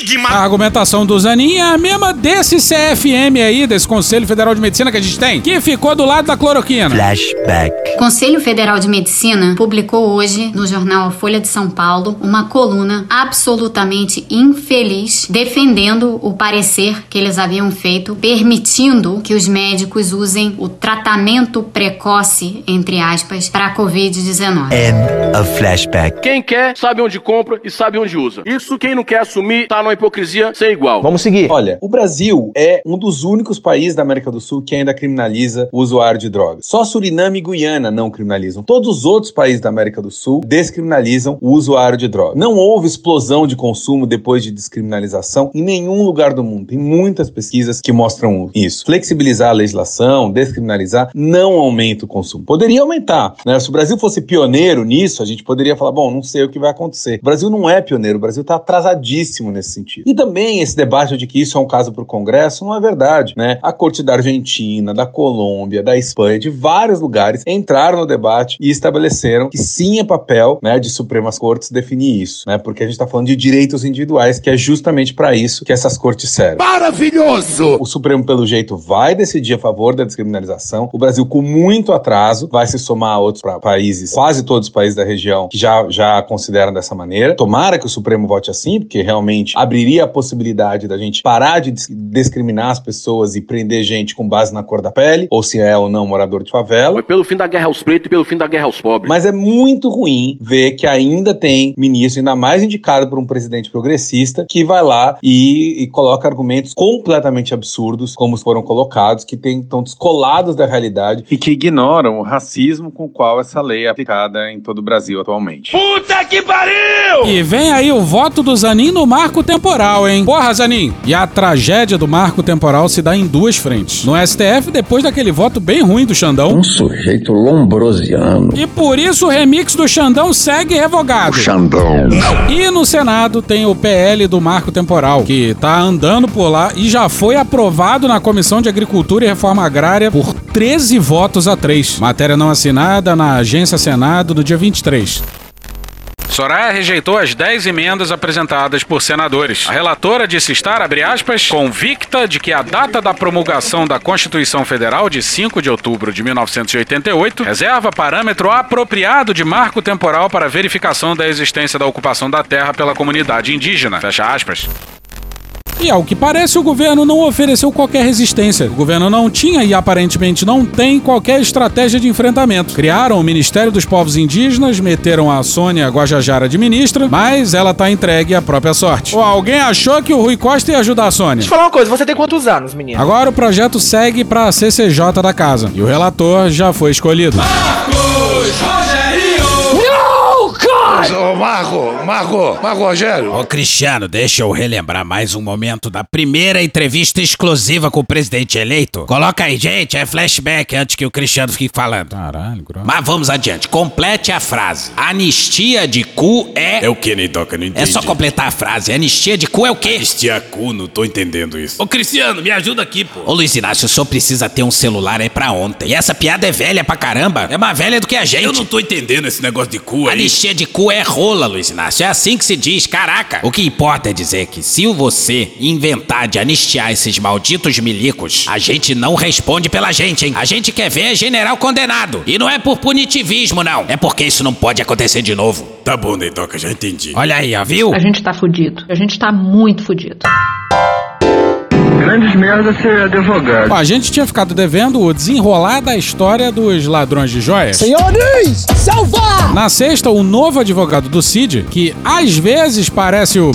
[SPEAKER 11] paradigma?
[SPEAKER 2] A argumentação do Zanin é a mesma desse CFM aí, desse Conselho Federal de Medicina que a gente tem, que ficou do lado da cloroquina.
[SPEAKER 33] Flashback. Conselho Federal de Medicina publicou hoje no jornal Folha de São Paulo uma coluna absolutamente infeliz defendendo o parecer que eles haviam feito, permitindo que os médicos usem o tratamento precoce, entre aspas, para a Covid-19.
[SPEAKER 34] End of flashback.
[SPEAKER 35] Quem quer, sabe onde compra e sabe onde usa. Isso quem não quer assumir tá numa hipocrisia sem igual.
[SPEAKER 13] Vamos seguir. Olha, o Brasil é um dos únicos países da América do Sul que ainda criminaliza o usuário de drogas. Só Suriname e Guiana não criminalizam. Todos os outros países da América do Sul descriminalizam o usuário de drogas. Não houve explosão de consumo depois de descriminalização em nenhum lugar do mundo. Tem muitas pesquisas que mostram isso. Flexibilizar a legislação, descriminalizar, não aumenta o consumo. Poderia aumentar, né? Se o Brasil fosse pioneiro nisso, a gente poderia falar, bom, não sei o que vai acontecer. O Brasil não é pioneiro, o Brasil está atrasadíssimo nesse sentido. E também esse debate de que isso é um caso para o Congresso não é verdade, né? A Corte da Argentina, da Colômbia, da Espanha, de vários lugares entraram no debate e estabeleceram que sim é papel, né, de Supremas Cortes definir isso, né? Porque a gente está falando de direitos individuais, que é justamente para isso que essas cortes servem.
[SPEAKER 31] Maravilhoso!
[SPEAKER 13] O Supremo, pelo jeito, vai decidir a favor da descriminalização. O Brasil, com muito atraso, vai se somar a outros países, quase todos os países da região, que já, já consideram dessa maneira. Tomara que o Supremo vote assim, porque realmente abriria a possibilidade da gente parar de dis- discriminar as pessoas e prender gente com base na cor da pele, ou se é ou não morador de favela.
[SPEAKER 35] Foi pelo fim da guerra aos pretos e pelo fim da guerra aos pobres.
[SPEAKER 13] Mas é muito ruim ver que ainda tem ministro, ainda mais indicado por um presidente progressista, que vai lá e, e coloca argumentos completamente absurdos, como foram colocados, que estão descolados da realidade e que ignoram o racismo com o qual essa lei é aplicada em todo o Brasil atualmente.
[SPEAKER 31] Puta que pariu!
[SPEAKER 2] E vem aí o voto do Zanin no marco temporal, hein? Porra, Zanin! E a tragédia do marco temporal se dá em duas frentes. No STF, depois daquele voto bem ruim do Xandão.
[SPEAKER 30] Um sujeito lombrosiano.
[SPEAKER 2] E por isso o remix do Xandão segue revogado.
[SPEAKER 30] Xandão.
[SPEAKER 2] E no Senado tem o PL do marco temporal, que tá andando por lá e já foi aprovado na Comissão de Agricultura e Reforma Agrária por 13 votos a 3. Matéria não assinada na Agência Senado do dia 23. Soraya rejeitou as 10 emendas apresentadas por senadores. A relatora disse estar, abre aspas, convicta de que a data da promulgação da Constituição Federal de 5 de outubro de 1988 reserva parâmetro apropriado de marco temporal para verificação da existência da ocupação da terra pela comunidade indígena. Fecha aspas. E ao que parece, o governo não ofereceu qualquer resistência. O governo não tinha e aparentemente não tem qualquer estratégia de enfrentamento. Criaram o Ministério dos Povos Indígenas, meteram a Sônia Guajajara de ministra, mas ela tá entregue à própria sorte. Ou alguém achou que o Rui Costa ia ajudar a Sônia?
[SPEAKER 36] Deixa eu falar uma coisa, você tem quantos anos, menino?
[SPEAKER 2] Agora o projeto segue pra CCJ da casa e o relator já foi escolhido.
[SPEAKER 31] Não, Marco, Marco, Marco Rogério.
[SPEAKER 11] Ô Cristiano, deixa eu relembrar mais um momento da primeira entrevista exclusiva com o presidente eleito. Coloca aí, gente, é flashback antes que o Cristiano fique falando.
[SPEAKER 2] Caralho, grosso.
[SPEAKER 11] Mas vamos adiante, complete a frase. Anistia de cu é.
[SPEAKER 37] É o que, Neitoca? Não entendi.
[SPEAKER 11] É só completar a frase. Anistia de cu é o quê?
[SPEAKER 37] Anistia cu, não tô entendendo isso.
[SPEAKER 11] Ô Cristiano, me ajuda aqui, pô. Ô Luiz Inácio, o senhor precisa ter um celular aí pra ontem. E essa piada é velha pra caramba. É mais velha do que a gente.
[SPEAKER 37] Eu não tô entendendo esse negócio de cu aí.
[SPEAKER 11] Anistia de cu é rola, Luiz Inácio. É assim que se diz, caraca. O que importa é dizer que se você inventar de anistiar esses malditos milicos, a gente não responde pela gente, hein? A gente quer ver general condenado. E não é por punitivismo, não. É porque isso não pode acontecer de novo.
[SPEAKER 37] Tá bom, Neitoca, já entendi.
[SPEAKER 11] Olha aí, ó, viu?
[SPEAKER 18] A gente tá fudido. A gente tá muito fudido.
[SPEAKER 38] Grandes merda ser advogado.
[SPEAKER 2] A gente tinha ficado devendo o desenrolar da história dos ladrões de joias.
[SPEAKER 39] Senhores, salvar!
[SPEAKER 2] Na sexta, o novo advogado do Cid, que às vezes parece o.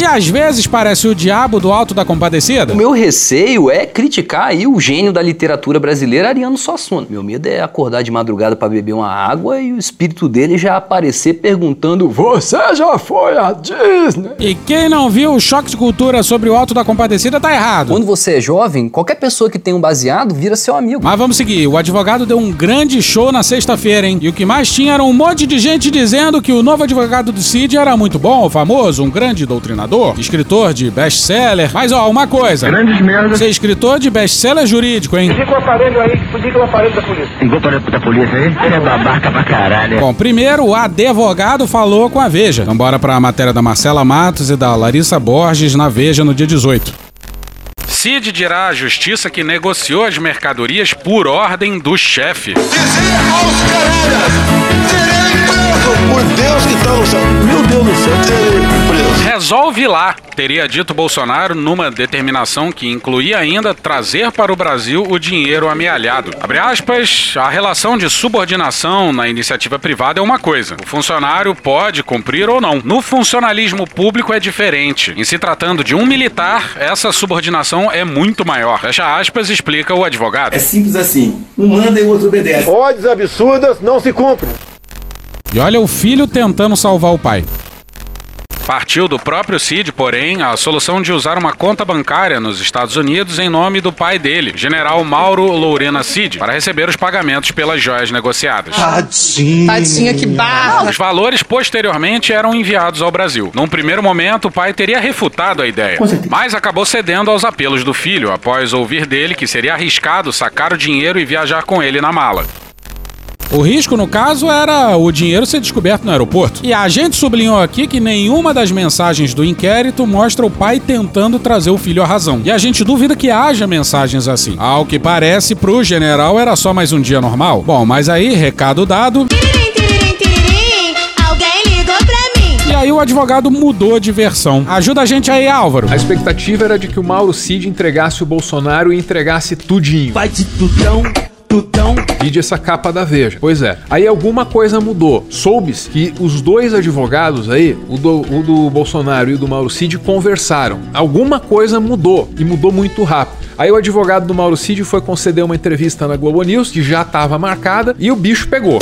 [SPEAKER 2] E às vezes parece o diabo do alto da compadecida.
[SPEAKER 40] O meu receio é criticar aí o gênio da literatura brasileira, Ariano Suassuna. Meu medo é acordar de madrugada para beber uma água e o espírito dele já aparecer perguntando: Você já foi à Disney?
[SPEAKER 2] E quem não viu o choque de cultura sobre o alto da compadecida tá errado.
[SPEAKER 40] Quando você é jovem, qualquer pessoa que tem um baseado vira seu amigo.
[SPEAKER 2] Mas vamos seguir. O advogado deu um grande show na sexta-feira, hein? E o que mais tinha era um monte de gente dizendo que o novo advogado do Cid era muito bom, famoso, um grande doutrinador, escritor de best-seller. Mas ó, uma coisa.
[SPEAKER 38] Grandes merda.
[SPEAKER 2] Ser escritor de best-seller jurídico, hein?
[SPEAKER 38] Fica o aparelho aí, fica o aparelho da polícia. Ligou o aparelho da polícia aí? Você é babaca pra caralho.
[SPEAKER 2] Bom, primeiro o advogado falou com a Veja. Então bora pra matéria da Marcela Matos e da Larissa Borges na Veja no dia 18. Cid dirá à justiça que negociou as mercadorias por ordem do chefe.
[SPEAKER 30] Por Deus que tá no céu. Meu Deus do céu, terei preso.
[SPEAKER 2] Resolve lá, teria dito Bolsonaro numa determinação que incluía ainda trazer para o Brasil o dinheiro amealhado. Abre aspas, a relação de subordinação na iniciativa privada é uma coisa. O funcionário pode cumprir ou não. No funcionalismo público é diferente. Em se tratando de um militar, essa subordinação é muito maior. Fecha aspas, explica o advogado.
[SPEAKER 30] É simples assim. Um manda e o outro obedece.
[SPEAKER 26] Ordens absurdas não se cumprem.
[SPEAKER 2] E olha o filho tentando salvar o pai. Partiu do próprio Cid, porém, a solução de usar uma conta bancária nos Estados Unidos em nome do pai dele, General Mauro Lourena Cid, para receber os pagamentos pelas joias negociadas.
[SPEAKER 30] Tadinho.
[SPEAKER 41] Tadinha, que barra.
[SPEAKER 2] Os valores posteriormente eram enviados ao Brasil. Num primeiro momento, o pai teria refutado a ideia, mas acabou cedendo aos apelos do filho após ouvir dele que seria arriscado sacar o dinheiro e viajar com ele na mala. O risco, no caso, era o dinheiro ser descoberto no aeroporto. E a gente sublinhou aqui que nenhuma das mensagens do inquérito mostra o pai tentando trazer o filho à razão. E a gente duvida que haja mensagens assim. Ao que parece, pro general era só mais um dia normal. Bom, mas aí, recado dado.
[SPEAKER 7] Alguém ligou pra mim.
[SPEAKER 2] E aí o advogado mudou de versão. Ajuda a gente aí, Álvaro.
[SPEAKER 23] A expectativa era de que o Mauro Cid entregasse o Bolsonaro e entregasse tudinho.
[SPEAKER 30] Vai de tudão. Tudão.
[SPEAKER 23] Vide essa capa da Veja. Pois é. Aí alguma coisa mudou. Soube-se que os dois advogados aí, o do, o do Bolsonaro e o do Mauro Cid, conversaram. Alguma coisa mudou e mudou muito rápido. Aí o advogado do Mauro Cid foi conceder uma entrevista na Globo News, que já estava marcada, e o bicho pegou.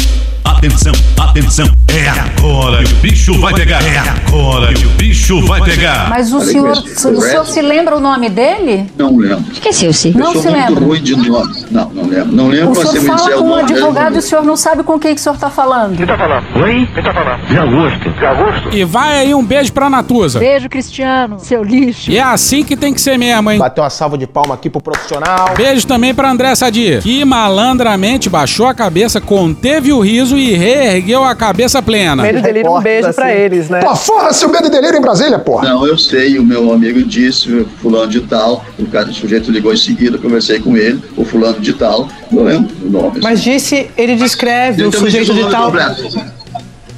[SPEAKER 42] Atenção, atenção, é agora que o bicho vai pegar. É agora que o bicho vai pegar.
[SPEAKER 18] Mas o senhor, o senhor se lembra o nome dele?
[SPEAKER 43] Não lembro.
[SPEAKER 18] Esqueceu-se.
[SPEAKER 43] Eu
[SPEAKER 18] Não
[SPEAKER 43] sou
[SPEAKER 18] se
[SPEAKER 43] muito
[SPEAKER 18] lembra.
[SPEAKER 43] ruim de nome. Não, não lembro. Não lembro,
[SPEAKER 18] O senhor fala com um advogado e o senhor não sabe com quem que o senhor está falando.
[SPEAKER 38] Quem tá falando? Oi? Quem tá falando? De Augusto. De Augusto?
[SPEAKER 2] E vai aí um beijo pra Natuza.
[SPEAKER 18] Beijo, Cristiano, seu lixo.
[SPEAKER 2] E é assim que tem que ser mesmo, hein?
[SPEAKER 44] Bateu uma salva de palma aqui pro profissional.
[SPEAKER 2] Beijo também pra André Sadia, que malandramente baixou a cabeça, conteve o riso e reergueu a cabeça plena.
[SPEAKER 36] Medo e delírio, um beijo pra eles, né?
[SPEAKER 45] Pô, forra seu medo e delírio em Brasília, porra.
[SPEAKER 43] Não, eu sei, o meu amigo disse, fulano de tal, o, cara, o sujeito ligou em seguida, eu conversei com ele, o fulano de tal, não lembro o nome.
[SPEAKER 36] Mas disse, ele descreve o
[SPEAKER 43] me diz
[SPEAKER 36] sujeito
[SPEAKER 43] o
[SPEAKER 36] de tal.
[SPEAKER 43] completo.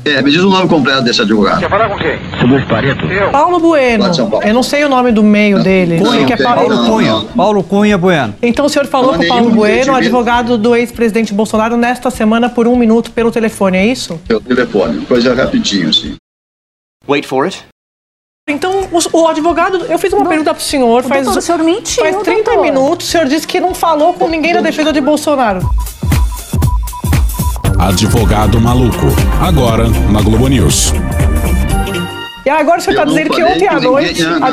[SPEAKER 43] É, me diz o nome completo desse advogado.
[SPEAKER 38] Quer falar com quem? Luiz Pareto. Eu.
[SPEAKER 36] Paulo Bueno.
[SPEAKER 43] Lá de São Paulo.
[SPEAKER 36] Eu não sei o nome do meio dele.
[SPEAKER 43] Não,
[SPEAKER 36] Sei que é Paulo
[SPEAKER 43] não,
[SPEAKER 36] Cunha.
[SPEAKER 43] não.
[SPEAKER 46] Paulo Cunha Bueno.
[SPEAKER 36] Então o senhor falou
[SPEAKER 43] Não,
[SPEAKER 36] com o Paulo Bueno, advogado do ex-presidente Bolsonaro, nesta semana por um minuto pelo telefone, é isso?
[SPEAKER 43] Pelo telefone, coisa rapidinho, assim.
[SPEAKER 46] Wait for it.
[SPEAKER 36] Então, o, o advogado, eu fiz uma pergunta pro senhor faz,
[SPEAKER 18] doutor, o senhor mentiu,
[SPEAKER 36] faz 30
[SPEAKER 18] doutor.
[SPEAKER 36] minutos, o senhor disse que não falou com ninguém da defesa de Bolsonaro.
[SPEAKER 2] Advogado maluco. Agora na Globo News.
[SPEAKER 36] E agora o senhor
[SPEAKER 43] Eu
[SPEAKER 36] está dizendo que ontem à
[SPEAKER 43] ninguém,
[SPEAKER 36] noite.
[SPEAKER 43] Não,
[SPEAKER 36] a-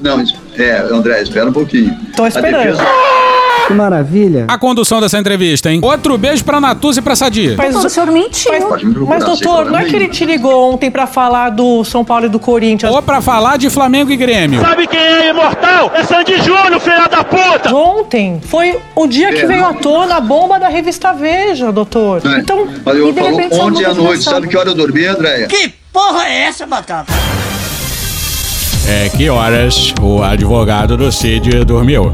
[SPEAKER 43] não, não, é, André, espera um pouquinho.
[SPEAKER 36] Tô esperando.
[SPEAKER 44] Que maravilha.
[SPEAKER 2] A condução dessa entrevista, hein? Outro beijo pra Natuza e pra Sadia.
[SPEAKER 36] Mas,
[SPEAKER 18] Doutor, o senhor mentiu.
[SPEAKER 36] mas, mas, doutor, não é que ele te ligou ontem pra falar do São Paulo e do Corinthians.
[SPEAKER 2] Ou pra falar de Flamengo e Grêmio.
[SPEAKER 30] Sabe quem é imortal? É Sandy Júnior, filha da puta!
[SPEAKER 36] Ontem foi o dia que
[SPEAKER 43] É,
[SPEAKER 36] veio à tona a bomba da revista Veja, doutor.
[SPEAKER 43] É,
[SPEAKER 36] Então,
[SPEAKER 43] Mas eu
[SPEAKER 18] e de
[SPEAKER 43] falo
[SPEAKER 18] repente
[SPEAKER 43] ontem à noite, sabe que hora eu dormi, Andréia?
[SPEAKER 7] Que porra é essa, Batata?
[SPEAKER 2] É que horas o advogado do Cid dormiu?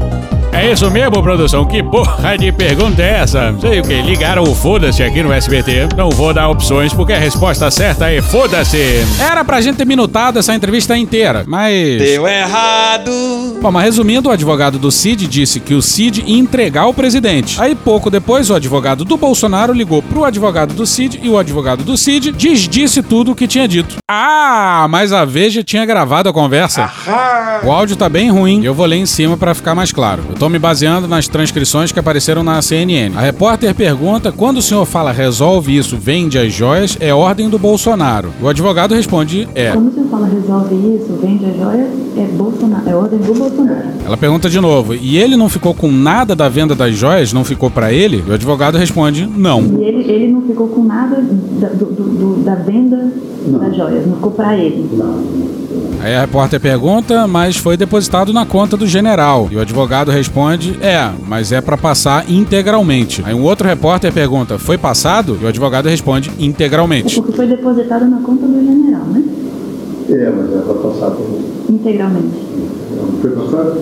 [SPEAKER 2] É isso mesmo, produção? Que porra de pergunta é essa? Sei o que, ligaram o foda-se aqui no SBT. Não vou dar opções porque a resposta certa é foda-se. Era pra gente ter minutado essa entrevista inteira, mas...
[SPEAKER 47] Deu errado.
[SPEAKER 2] Bom, mas resumindo, o advogado do Cid disse que o Cid ia entregar o presidente. Aí pouco depois, o advogado do Bolsonaro ligou pro advogado do Cid e o advogado do Cid desdisse tudo o que tinha dito. Ah, mas a Veja tinha gravado a conversa. O áudio tá bem ruim eu vou ler em cima pra ficar mais claro. Eu tô me baseando nas transcrições que apareceram na CNN. A repórter pergunta quando o senhor fala resolve isso, vende as joias, é ordem do Bolsonaro. O advogado responde é.
[SPEAKER 48] Quando você fala resolve isso, vende a joia, é, Bolsonaro, é ordem do Bolsonaro.
[SPEAKER 2] Ela pergunta de novo, e ele não ficou com nada da venda das joias? Não ficou pra ele? E o advogado responde não.
[SPEAKER 48] E ele, ele não ficou com nada da, do, do- do- da venda das joias, não ficou pra ele.
[SPEAKER 2] Aí a repórter pergunta, mas foi depositado na conta do general. E o advogado responde: é, mas é pra passar integralmente. Aí um outro repórter pergunta: foi passado? E o advogado responde: integralmente.
[SPEAKER 48] Porque foi depositado na conta do general, né?
[SPEAKER 30] É, mas é para passar por.
[SPEAKER 48] Integralmente.
[SPEAKER 30] Não foi passado?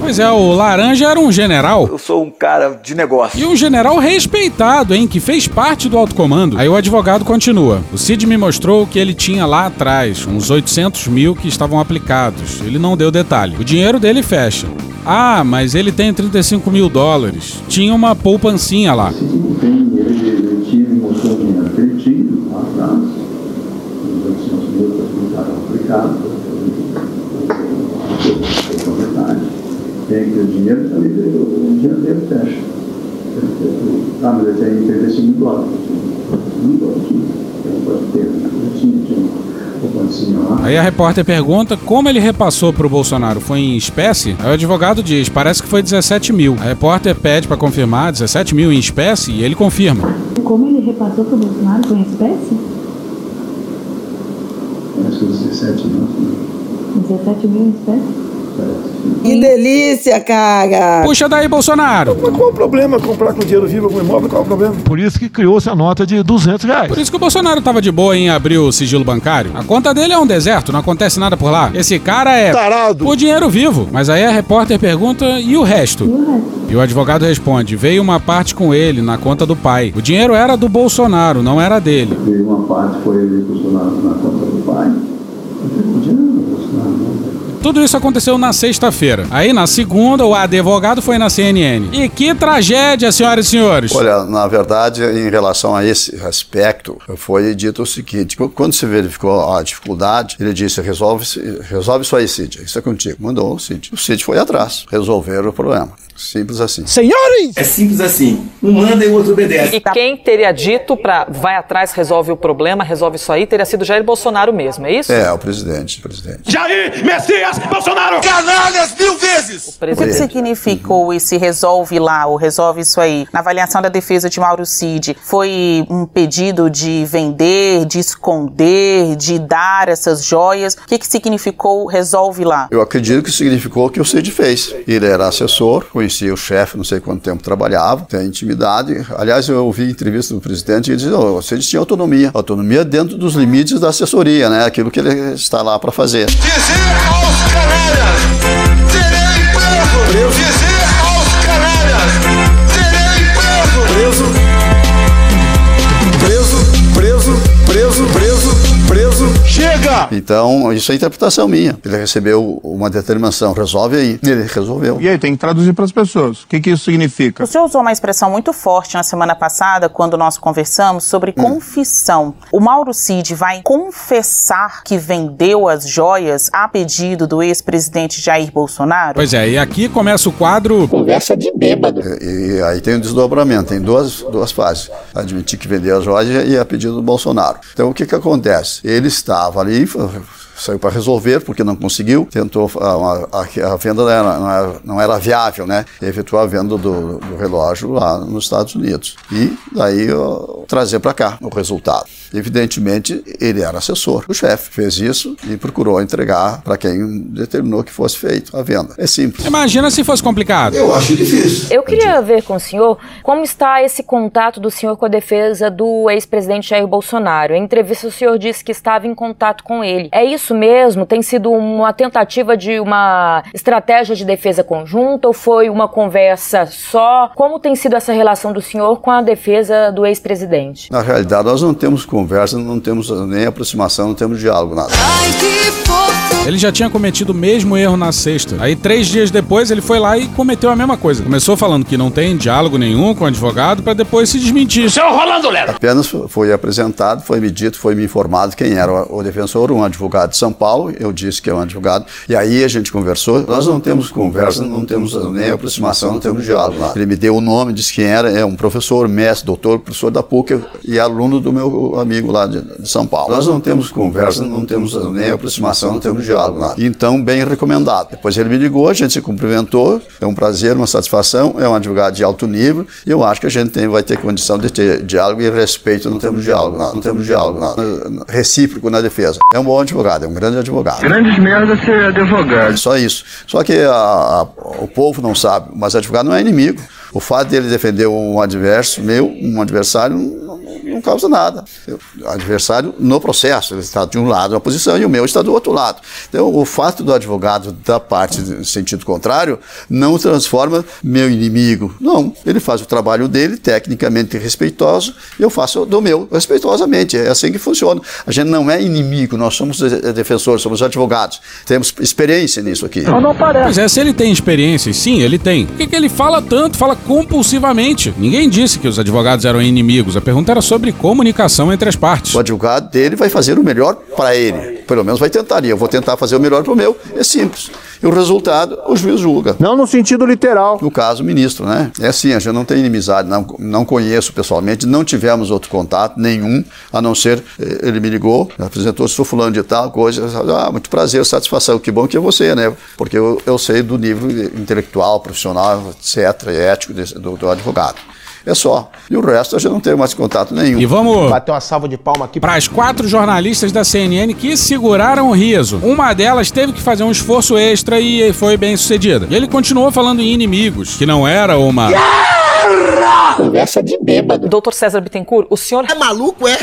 [SPEAKER 2] Pois é, o Laranja era um general.
[SPEAKER 49] Eu sou um cara de negócio.
[SPEAKER 2] E um general respeitado, hein? Que fez parte do alto comando. Aí o advogado continua. O Cid me mostrou o que ele tinha lá atrás, uns 800 mil que estavam aplicados. Ele não deu detalhe. O dinheiro dele fecha. Ah, mas ele tem 35 mil dólares. Tinha uma poupancinha lá.
[SPEAKER 30] Tem, ele, ele tinha me mostrou o dinheiro que ele tinha lá atrás. Os 800 mil que estavam aplicados. É verdade. Tem dinheiro, ali, o dinheiro dele fecha. Ah, mas ele tem 35 mil dólares. Não dólares. Ele pode ter. Ele tinha, tinha uma poupancinha lá.
[SPEAKER 2] Aí a repórter pergunta como ele repassou pro Bolsonaro. Foi em espécie? Aí o advogado diz: parece que foi 17 mil. A repórter pede pra confirmar 17 mil em espécie e ele confirma.
[SPEAKER 48] Como ele repassou pro Bolsonaro foi em espécie?
[SPEAKER 30] Acho que 17 mil.
[SPEAKER 48] 17 mil em espécie?
[SPEAKER 6] Que delícia, cara!
[SPEAKER 2] Puxa daí, Bolsonaro!
[SPEAKER 26] Mas qual o problema comprar com dinheiro vivo algum imóvel? Qual o problema?
[SPEAKER 42] Por isso que criou-se a nota de 200 reais.
[SPEAKER 2] Por isso que o Bolsonaro tava de boa em abrir o sigilo bancário. A conta dele é um deserto, não acontece nada por lá. Esse cara é.
[SPEAKER 26] Tarado!
[SPEAKER 2] O dinheiro vivo. Mas aí a repórter pergunta: e o resto? E o advogado responde: veio uma parte com ele na conta do pai. O dinheiro era do Bolsonaro, não era dele.
[SPEAKER 30] Veio uma parte foi ele Bolsonaro na conta do pai. Eu Bolsonaro não.
[SPEAKER 2] Tudo isso aconteceu na sexta-feira. Aí na segunda, o advogado foi na CNN. E que tragédia, senhoras e senhores!
[SPEAKER 43] Olha, na verdade, em relação a esse aspecto, foi dito o seguinte: quando se verificou a dificuldade, ele disse: resolve, resolve isso aí, Cid. Isso é contigo. Mandou o Cid. O Cid foi atrás, resolveram o problema. Simples assim.
[SPEAKER 26] Senhores!
[SPEAKER 49] É simples assim. Um manda e o outro obedece.
[SPEAKER 50] E quem teria dito pra vai atrás, resolve o problema, resolve isso aí, teria sido Jair Bolsonaro mesmo, é isso?
[SPEAKER 43] É, o presidente, o presidente.
[SPEAKER 26] Jair Messias Bolsonaro!
[SPEAKER 49] Canalhas mil vezes!
[SPEAKER 50] O que, que significou esse resolve lá, ou resolve isso aí? Na avaliação da defesa de Mauro Cid, foi um pedido de vender, de esconder, de dar essas joias? O que, que significou resolve lá?
[SPEAKER 43] Eu acredito que significou o que o Cid fez. Ele era assessor, conhecia o chefe, não sei quanto tempo trabalhava, tem intimidade. Aliás, eu ouvi entrevista do presidente e ele dizia: oh, o Cid tinha autonomia. Autonomia dentro dos limites da assessoria, né? Aquilo que ele está lá para fazer.
[SPEAKER 47] Dizer aos canalhas, serei preso.
[SPEAKER 43] Então, isso é interpretação minha. Ele recebeu uma determinação, resolve aí. Ele resolveu.
[SPEAKER 51] E aí, tem que traduzir para as pessoas. O que, que isso significa?
[SPEAKER 50] O senhor usou uma expressão muito forte na semana passada, quando nós conversamos sobre confissão. O Mauro Cid vai confessar que vendeu as joias a pedido do ex-presidente Jair Bolsonaro?
[SPEAKER 2] Pois é, e aqui começa o quadro.
[SPEAKER 43] Conversa de bêbado. E, e aí tem o desdobramento, tem duas, duas fases. Admitir que vendeu as joias e a pedido do Bolsonaro. Então o que, que acontece? Ele estava ali, fue, saiu para resolver porque não conseguiu, tentou a, a, a venda não era, não era, não era viável, né? E efetuou a venda do, do, relógio lá nos Estados Unidos e daí ó, trazer para cá o resultado. Evidentemente ele era assessor, o chefe fez isso e procurou entregar para quem determinou que fosse feito a venda. É simples.
[SPEAKER 2] Imagina se fosse complicado.
[SPEAKER 43] Eu acho difícil.
[SPEAKER 52] Eu queria ver com o senhor como está esse contato do senhor com a defesa do ex-presidente Jair Bolsonaro. Em entrevista o senhor disse que estava em contato com ele. É isso isso mesmo? Tem sido uma tentativa de uma estratégia de defesa conjunta ou foi uma conversa só? Como tem sido essa relação do senhor com a defesa do ex-presidente?
[SPEAKER 43] Na realidade, nós não temos conversa, não temos nem aproximação, não temos diálogo, nada.
[SPEAKER 2] Ele já tinha cometido o mesmo erro na sexta. Aí, três dias depois, ele foi lá e cometeu a mesma coisa. Começou falando que não tem diálogo nenhum com o advogado para depois se desmentir.
[SPEAKER 49] Seu Rolando Lero!
[SPEAKER 43] Apenas foi apresentado, foi me dito, foi me informado quem era o defensor, um advogado São Paulo. Eu disse que é um advogado. E aí a gente conversou. Nós não temos conversa, não temos nem aproximação, não temos diálogo lá. Ele me deu o nome, disse quem era. É um professor, mestre, doutor, professor da PUC e aluno do meu amigo lá de, de São Paulo. Nós não temos conversa, não temos nem aproximação, não temos diálogo lá. Então, bem recomendado. Depois ele me ligou, a gente se cumprimentou. É um prazer, uma satisfação. É um advogado de alto nível e eu acho que a gente tem, vai ter condição de ter diálogo e respeito. Não temos diálogo lá. Não temos diálogo lá. Recíproco na defesa. É um bom advogado, é um grande advogado.
[SPEAKER 38] Grandes merda ser advogado.
[SPEAKER 43] Só isso. Só que a, a, o povo não sabe, mas advogado não é inimigo. O fato dele defender um adverso meu, um adversário, não, não causa nada. O adversário no processo, ele está de um lado uma posição e o meu está do outro lado. Então, o fato do advogado da parte no sentido contrário não transforma meu inimigo. Não, ele faz o trabalho dele, tecnicamente respeitoso, e eu faço do meu, respeitosamente. É assim que funciona. A gente não é inimigo, nós somos defensores, somos advogados. Temos experiência nisso aqui.
[SPEAKER 2] Não, não parece. Pois é, se ele tem experiência, sim, ele tem. Por que, que ele fala tanto, fala compulsivamente? Ninguém disse que os advogados eram inimigos. A pergunta era sobre comunicação entre as partes.
[SPEAKER 43] O advogado dele vai fazer o melhor para ele. Pelo menos vai tentar. E eu vou tentar fazer o melhor para o meu. É simples. E o resultado, o juiz julga.
[SPEAKER 53] Não no sentido literal.
[SPEAKER 43] No caso, ministro, né? É assim, a gente não tem inimizade, não, não conheço pessoalmente, não tivemos outro contato, nenhum, a não ser, ele me ligou, apresentou, sou fulano de tal, coisa, ah, muito prazer, satisfação, que bom que é você, né? Porque eu, eu sei do nível intelectual, profissional, etc., ético do, do advogado. É só. E o resto a gente não tem mais contato nenhum.
[SPEAKER 2] E vamos.
[SPEAKER 53] Bater uma salva de palma aqui.
[SPEAKER 2] Para as quatro jornalistas da CNN que seguraram o riso. Uma delas teve que fazer um esforço extra e foi bem sucedida. E ele continuou falando em inimigos, que não era uma.
[SPEAKER 38] Conversa de bêbado.
[SPEAKER 54] Doutor César Bittencourt, o senhor.
[SPEAKER 49] É maluco, é?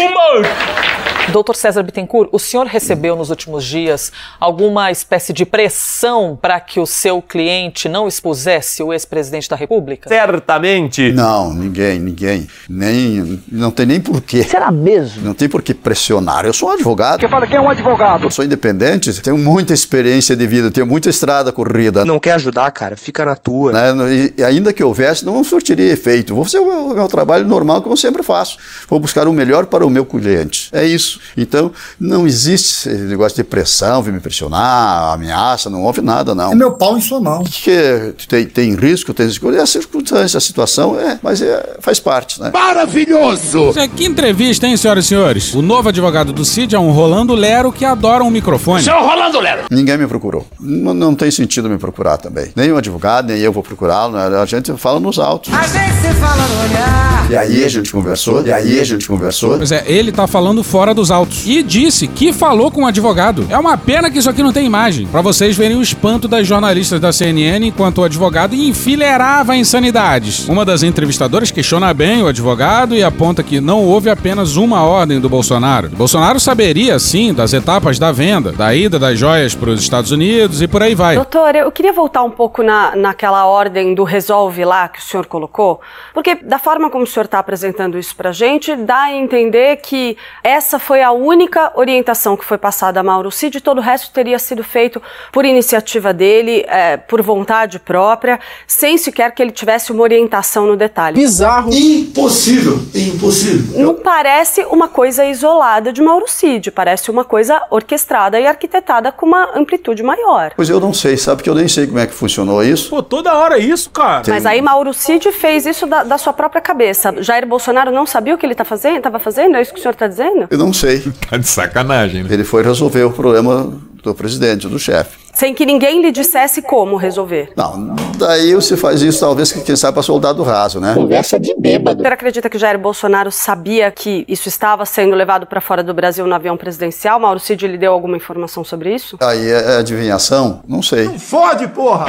[SPEAKER 54] Doutor César Bittencourt, o senhor recebeu nos últimos dias alguma espécie de pressão para que o seu cliente não expusesse o ex-presidente da República?
[SPEAKER 53] Certamente.
[SPEAKER 43] Não, ninguém, ninguém. Nem, não tem nem porquê.
[SPEAKER 53] Será mesmo?
[SPEAKER 43] Não tem por que pressionar. Eu sou um advogado.
[SPEAKER 49] Você fala que é um advogado.
[SPEAKER 43] Eu sou independente, tenho muita experiência de vida, tenho muita estrada corrida.
[SPEAKER 53] Não quer ajudar, cara? Fica na tua.
[SPEAKER 43] Né? E ainda que houvesse, não surtiria efeito. Vou fazer o meu, o meu trabalho normal, como eu sempre faço. Vou buscar o melhor para o meu cliente. É isso. Então, não existe esse negócio de pressão, vir me pressionar, ameaça, não houve nada, não.
[SPEAKER 49] É meu pau em sua mão.
[SPEAKER 43] Que tem, tem risco, tem risco. É a circunstância, a situação, é, mas é, faz parte, né?
[SPEAKER 49] Maravilhoso!
[SPEAKER 2] É, que entrevista, hein, senhoras e senhores? O novo advogado do Cid é um Rolando Lero que adora um microfone.
[SPEAKER 49] Seu Rolando Lero!
[SPEAKER 43] Ninguém me procurou. Não, não tem sentido me procurar também. Nem o advogado, nem eu vou procurá-lo. Né? A gente fala nos autos.
[SPEAKER 49] A gente se fala no olhar.
[SPEAKER 43] E aí a gente conversou, e aí a gente conversou.
[SPEAKER 2] Pois é, ele tá falando fora dos autos. E disse que falou com o advogado. É uma pena que isso aqui não tem imagem. Para vocês verem o espanto das jornalistas da CNN enquanto o advogado enfileirava insanidades. Uma das entrevistadoras questiona bem o advogado e aponta que não houve apenas uma ordem do Bolsonaro. Bolsonaro saberia, sim, das etapas da venda, da ida das joias para os Estados Unidos e por aí vai.
[SPEAKER 55] Doutor, eu queria voltar um pouco na, naquela ordem do resolve lá que o senhor colocou, porque da forma como o senhor está apresentando isso pra gente, dá a entender que essa foi a única orientação que foi passada a Mauro Cid, todo o resto teria sido feito por iniciativa dele, é, por vontade própria, sem sequer que ele tivesse uma orientação no detalhe.
[SPEAKER 53] Bizarro.
[SPEAKER 49] Impossível, impossível.
[SPEAKER 55] Não parece uma coisa isolada de Mauro Cid, parece uma coisa orquestrada e arquitetada com uma amplitude maior.
[SPEAKER 43] Pois eu não sei, sabe que eu nem sei como é que funcionou isso.
[SPEAKER 53] Pô, toda hora isso, cara.
[SPEAKER 55] Mas aí Mauro Cid fez isso da, da sua própria cabeça. Jair Bolsonaro não sabia o que ele tá fazendo, estava fazendo? É isso que o senhor está dizendo?
[SPEAKER 43] Eu não sei.
[SPEAKER 42] Tá de sacanagem, né?
[SPEAKER 43] Ele foi resolver o problema do presidente, do chefe.
[SPEAKER 55] Sem que ninguém lhe dissesse como resolver.
[SPEAKER 43] Não, daí você faz isso talvez que quem sabe para soldado raso, né?
[SPEAKER 49] Conversa de bêbado.
[SPEAKER 55] O senhor acredita que Jair Bolsonaro sabia que isso estava sendo levado para fora do Brasil no avião presidencial? Mauro Cid lhe deu alguma informação sobre isso?
[SPEAKER 43] Aí é adivinhação? Não sei.
[SPEAKER 49] Fode, porra!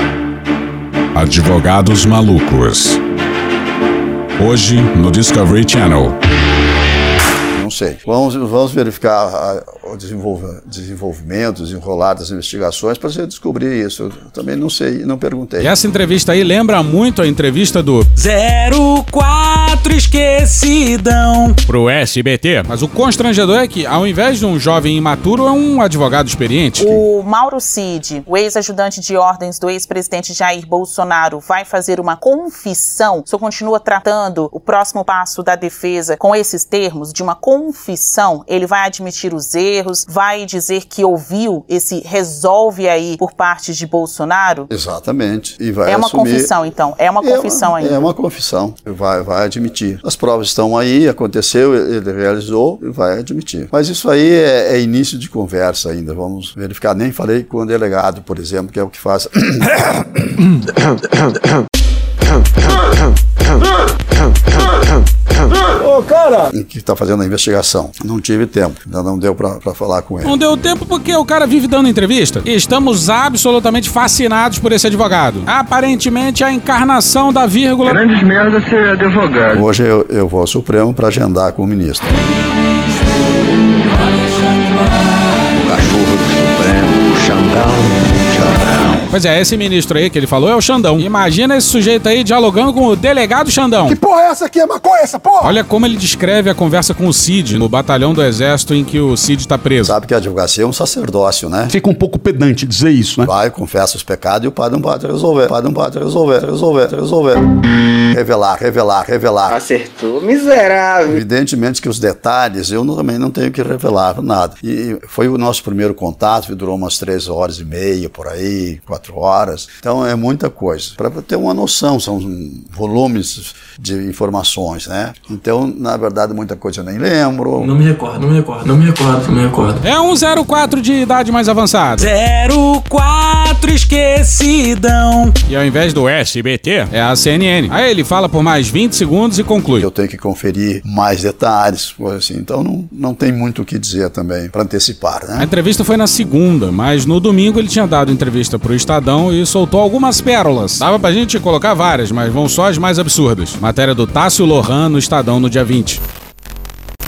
[SPEAKER 42] Advogados malucos. Hoje no Discovery Channel.
[SPEAKER 43] Vamos, vamos verificar a- o desenvolvimento, desenrolar das investigações para você descobrir isso. Eu também não sei, não perguntei.
[SPEAKER 2] E essa entrevista aí lembra muito a entrevista do
[SPEAKER 56] 04 esquecidão.
[SPEAKER 2] pro SBT. Mas o constrangedor é que, ao invés de um jovem imaturo, é um advogado experiente.
[SPEAKER 49] O Mauro Cid, o ex-ajudante de ordens do ex-presidente Jair Bolsonaro, vai fazer uma confissão. O senhor continua tratando o próximo passo da defesa com esses termos de uma confissão. Ele vai admitir os erros, vai dizer que ouviu esse resolve aí por parte de Bolsonaro.
[SPEAKER 43] Exatamente. E vai
[SPEAKER 49] é uma
[SPEAKER 43] assumir-
[SPEAKER 49] confissão, então. É uma confissão
[SPEAKER 43] é,
[SPEAKER 49] ainda.
[SPEAKER 43] É uma confissão. Vai, vai admitir. As provas estão aí, aconteceu, ele realizou e vai admitir. Mas isso aí é, é início de conversa ainda. Vamos verificar. Nem falei com o delegado, por exemplo, que é o que faz.
[SPEAKER 26] Ô, cara!
[SPEAKER 43] que está fazendo a investigação. Não tive tempo, ainda não deu para falar com ele.
[SPEAKER 2] Não deu tempo porque o cara vive dando entrevista. Estamos absolutamente fascinados por esse advogado. Aparentemente a encarnação da vírgula.
[SPEAKER 43] Grandes merda ser advogado. Hoje eu, eu vou ao Supremo para agendar com o ministro.
[SPEAKER 57] O cachorro do Supremo, o Xandão,
[SPEAKER 2] Pois é, esse ministro aí que ele falou é o Xandão. Imagina esse sujeito aí dialogando com o delegado Xandão.
[SPEAKER 26] Que porra é essa aqui? É maconha essa porra?
[SPEAKER 2] Olha como ele descreve a conversa com o Cid no batalhão do exército em que o Cid tá preso.
[SPEAKER 43] Sabe que a advocacia é um sacerdócio, né?
[SPEAKER 58] Fica um pouco pedante dizer isso, né?
[SPEAKER 43] Vai, confessa os pecados e o padre não pode resolver. O padre não pode resolver, resolver, resolver. Revelar, revelar, revelar.
[SPEAKER 30] Acertou, miserável.
[SPEAKER 43] Evidentemente que os detalhes eu não- também não tenho que revelar nada. E foi o nosso primeiro contato, que durou umas três horas e meia, por aí, quatro horas. Então é muita coisa. Para ter uma noção, são volumes de informações, né? Então, na verdade, muita coisa eu nem lembro.
[SPEAKER 23] Não me recordo, não me recordo, não me recordo, não me recordo.
[SPEAKER 2] É um 04 de idade mais avançada.
[SPEAKER 56] 04 esquecidão.
[SPEAKER 2] E ao invés do SBT, é a CNN. Aí ele fala por mais 20 segundos e conclui.
[SPEAKER 43] Eu tenho que conferir mais detalhes, coisa assim. Então não, não tem muito o que dizer também para antecipar,
[SPEAKER 2] A
[SPEAKER 43] né?
[SPEAKER 2] entrevista foi na segunda, mas no domingo ele tinha dado entrevista pro Estadão e soltou algumas pérolas. Dava pra gente colocar várias, mas vão só as mais absurdas. Matéria do Tássio Lohan no Estadão no dia 20.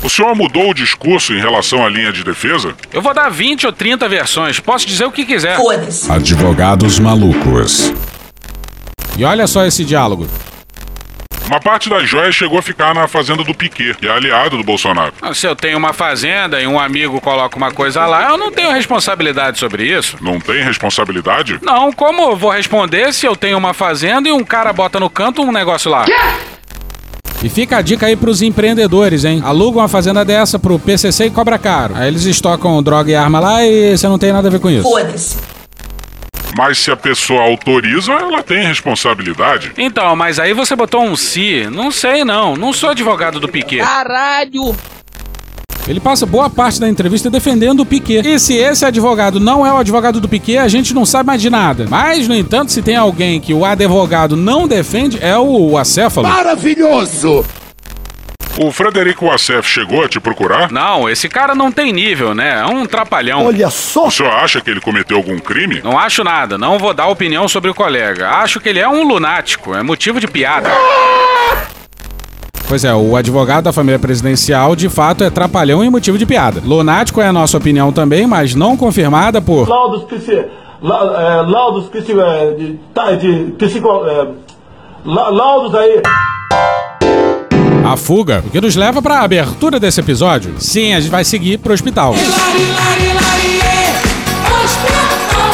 [SPEAKER 59] O senhor mudou o discurso em relação à linha de defesa?
[SPEAKER 2] Eu vou dar 20 ou 30 versões, posso dizer o que quiser.
[SPEAKER 59] Foda-se.
[SPEAKER 2] Advogados malucos. E olha só esse diálogo.
[SPEAKER 59] Uma parte das joias chegou a ficar na fazenda do Piquet, que é aliado do Bolsonaro.
[SPEAKER 2] Ah, Se eu tenho uma fazenda e um amigo coloca uma coisa lá, eu não tenho responsabilidade sobre isso.
[SPEAKER 59] Não tem responsabilidade?
[SPEAKER 2] Não, como eu vou responder se eu tenho uma fazenda e um cara bota no canto um negócio lá? E fica a dica aí pros empreendedores, hein? Aluga uma fazenda dessa pro PCC e cobra caro. Aí eles estocam droga e arma lá e você não tem nada a ver com isso.
[SPEAKER 59] Foda-se. Mas se a pessoa autoriza, ela tem responsabilidade.
[SPEAKER 2] Então, mas aí você botou um si. Não sei não, não sou advogado do Piquet.
[SPEAKER 56] Caralho!
[SPEAKER 2] Ele passa boa parte da entrevista defendendo o Piquet. E se esse advogado não é o advogado do Piquet, a gente não sabe mais de nada. Mas, no entanto, se tem alguém que o advogado não defende, é o acéfalo.
[SPEAKER 59] Maravilhoso! O Frederico Wassef chegou a te procurar?
[SPEAKER 2] Não, esse cara não tem nível, né? É um trapalhão.
[SPEAKER 59] Olha só! O senhor acha que ele cometeu algum crime?
[SPEAKER 2] Não acho nada, não vou dar opinião sobre o colega. Acho que ele é um lunático, é motivo de piada. Pois é, o advogado da família presidencial de fato é trapalhão e motivo de piada. Lunático é a nossa opinião também, mas não confirmada por.
[SPEAKER 26] Laudos psi... La, é, laudos psi... É, de, tá, de psico... É, la, laudos aí...
[SPEAKER 2] A fuga, o que nos leva para a abertura desse episódio. Sim, a gente vai seguir pro hospital.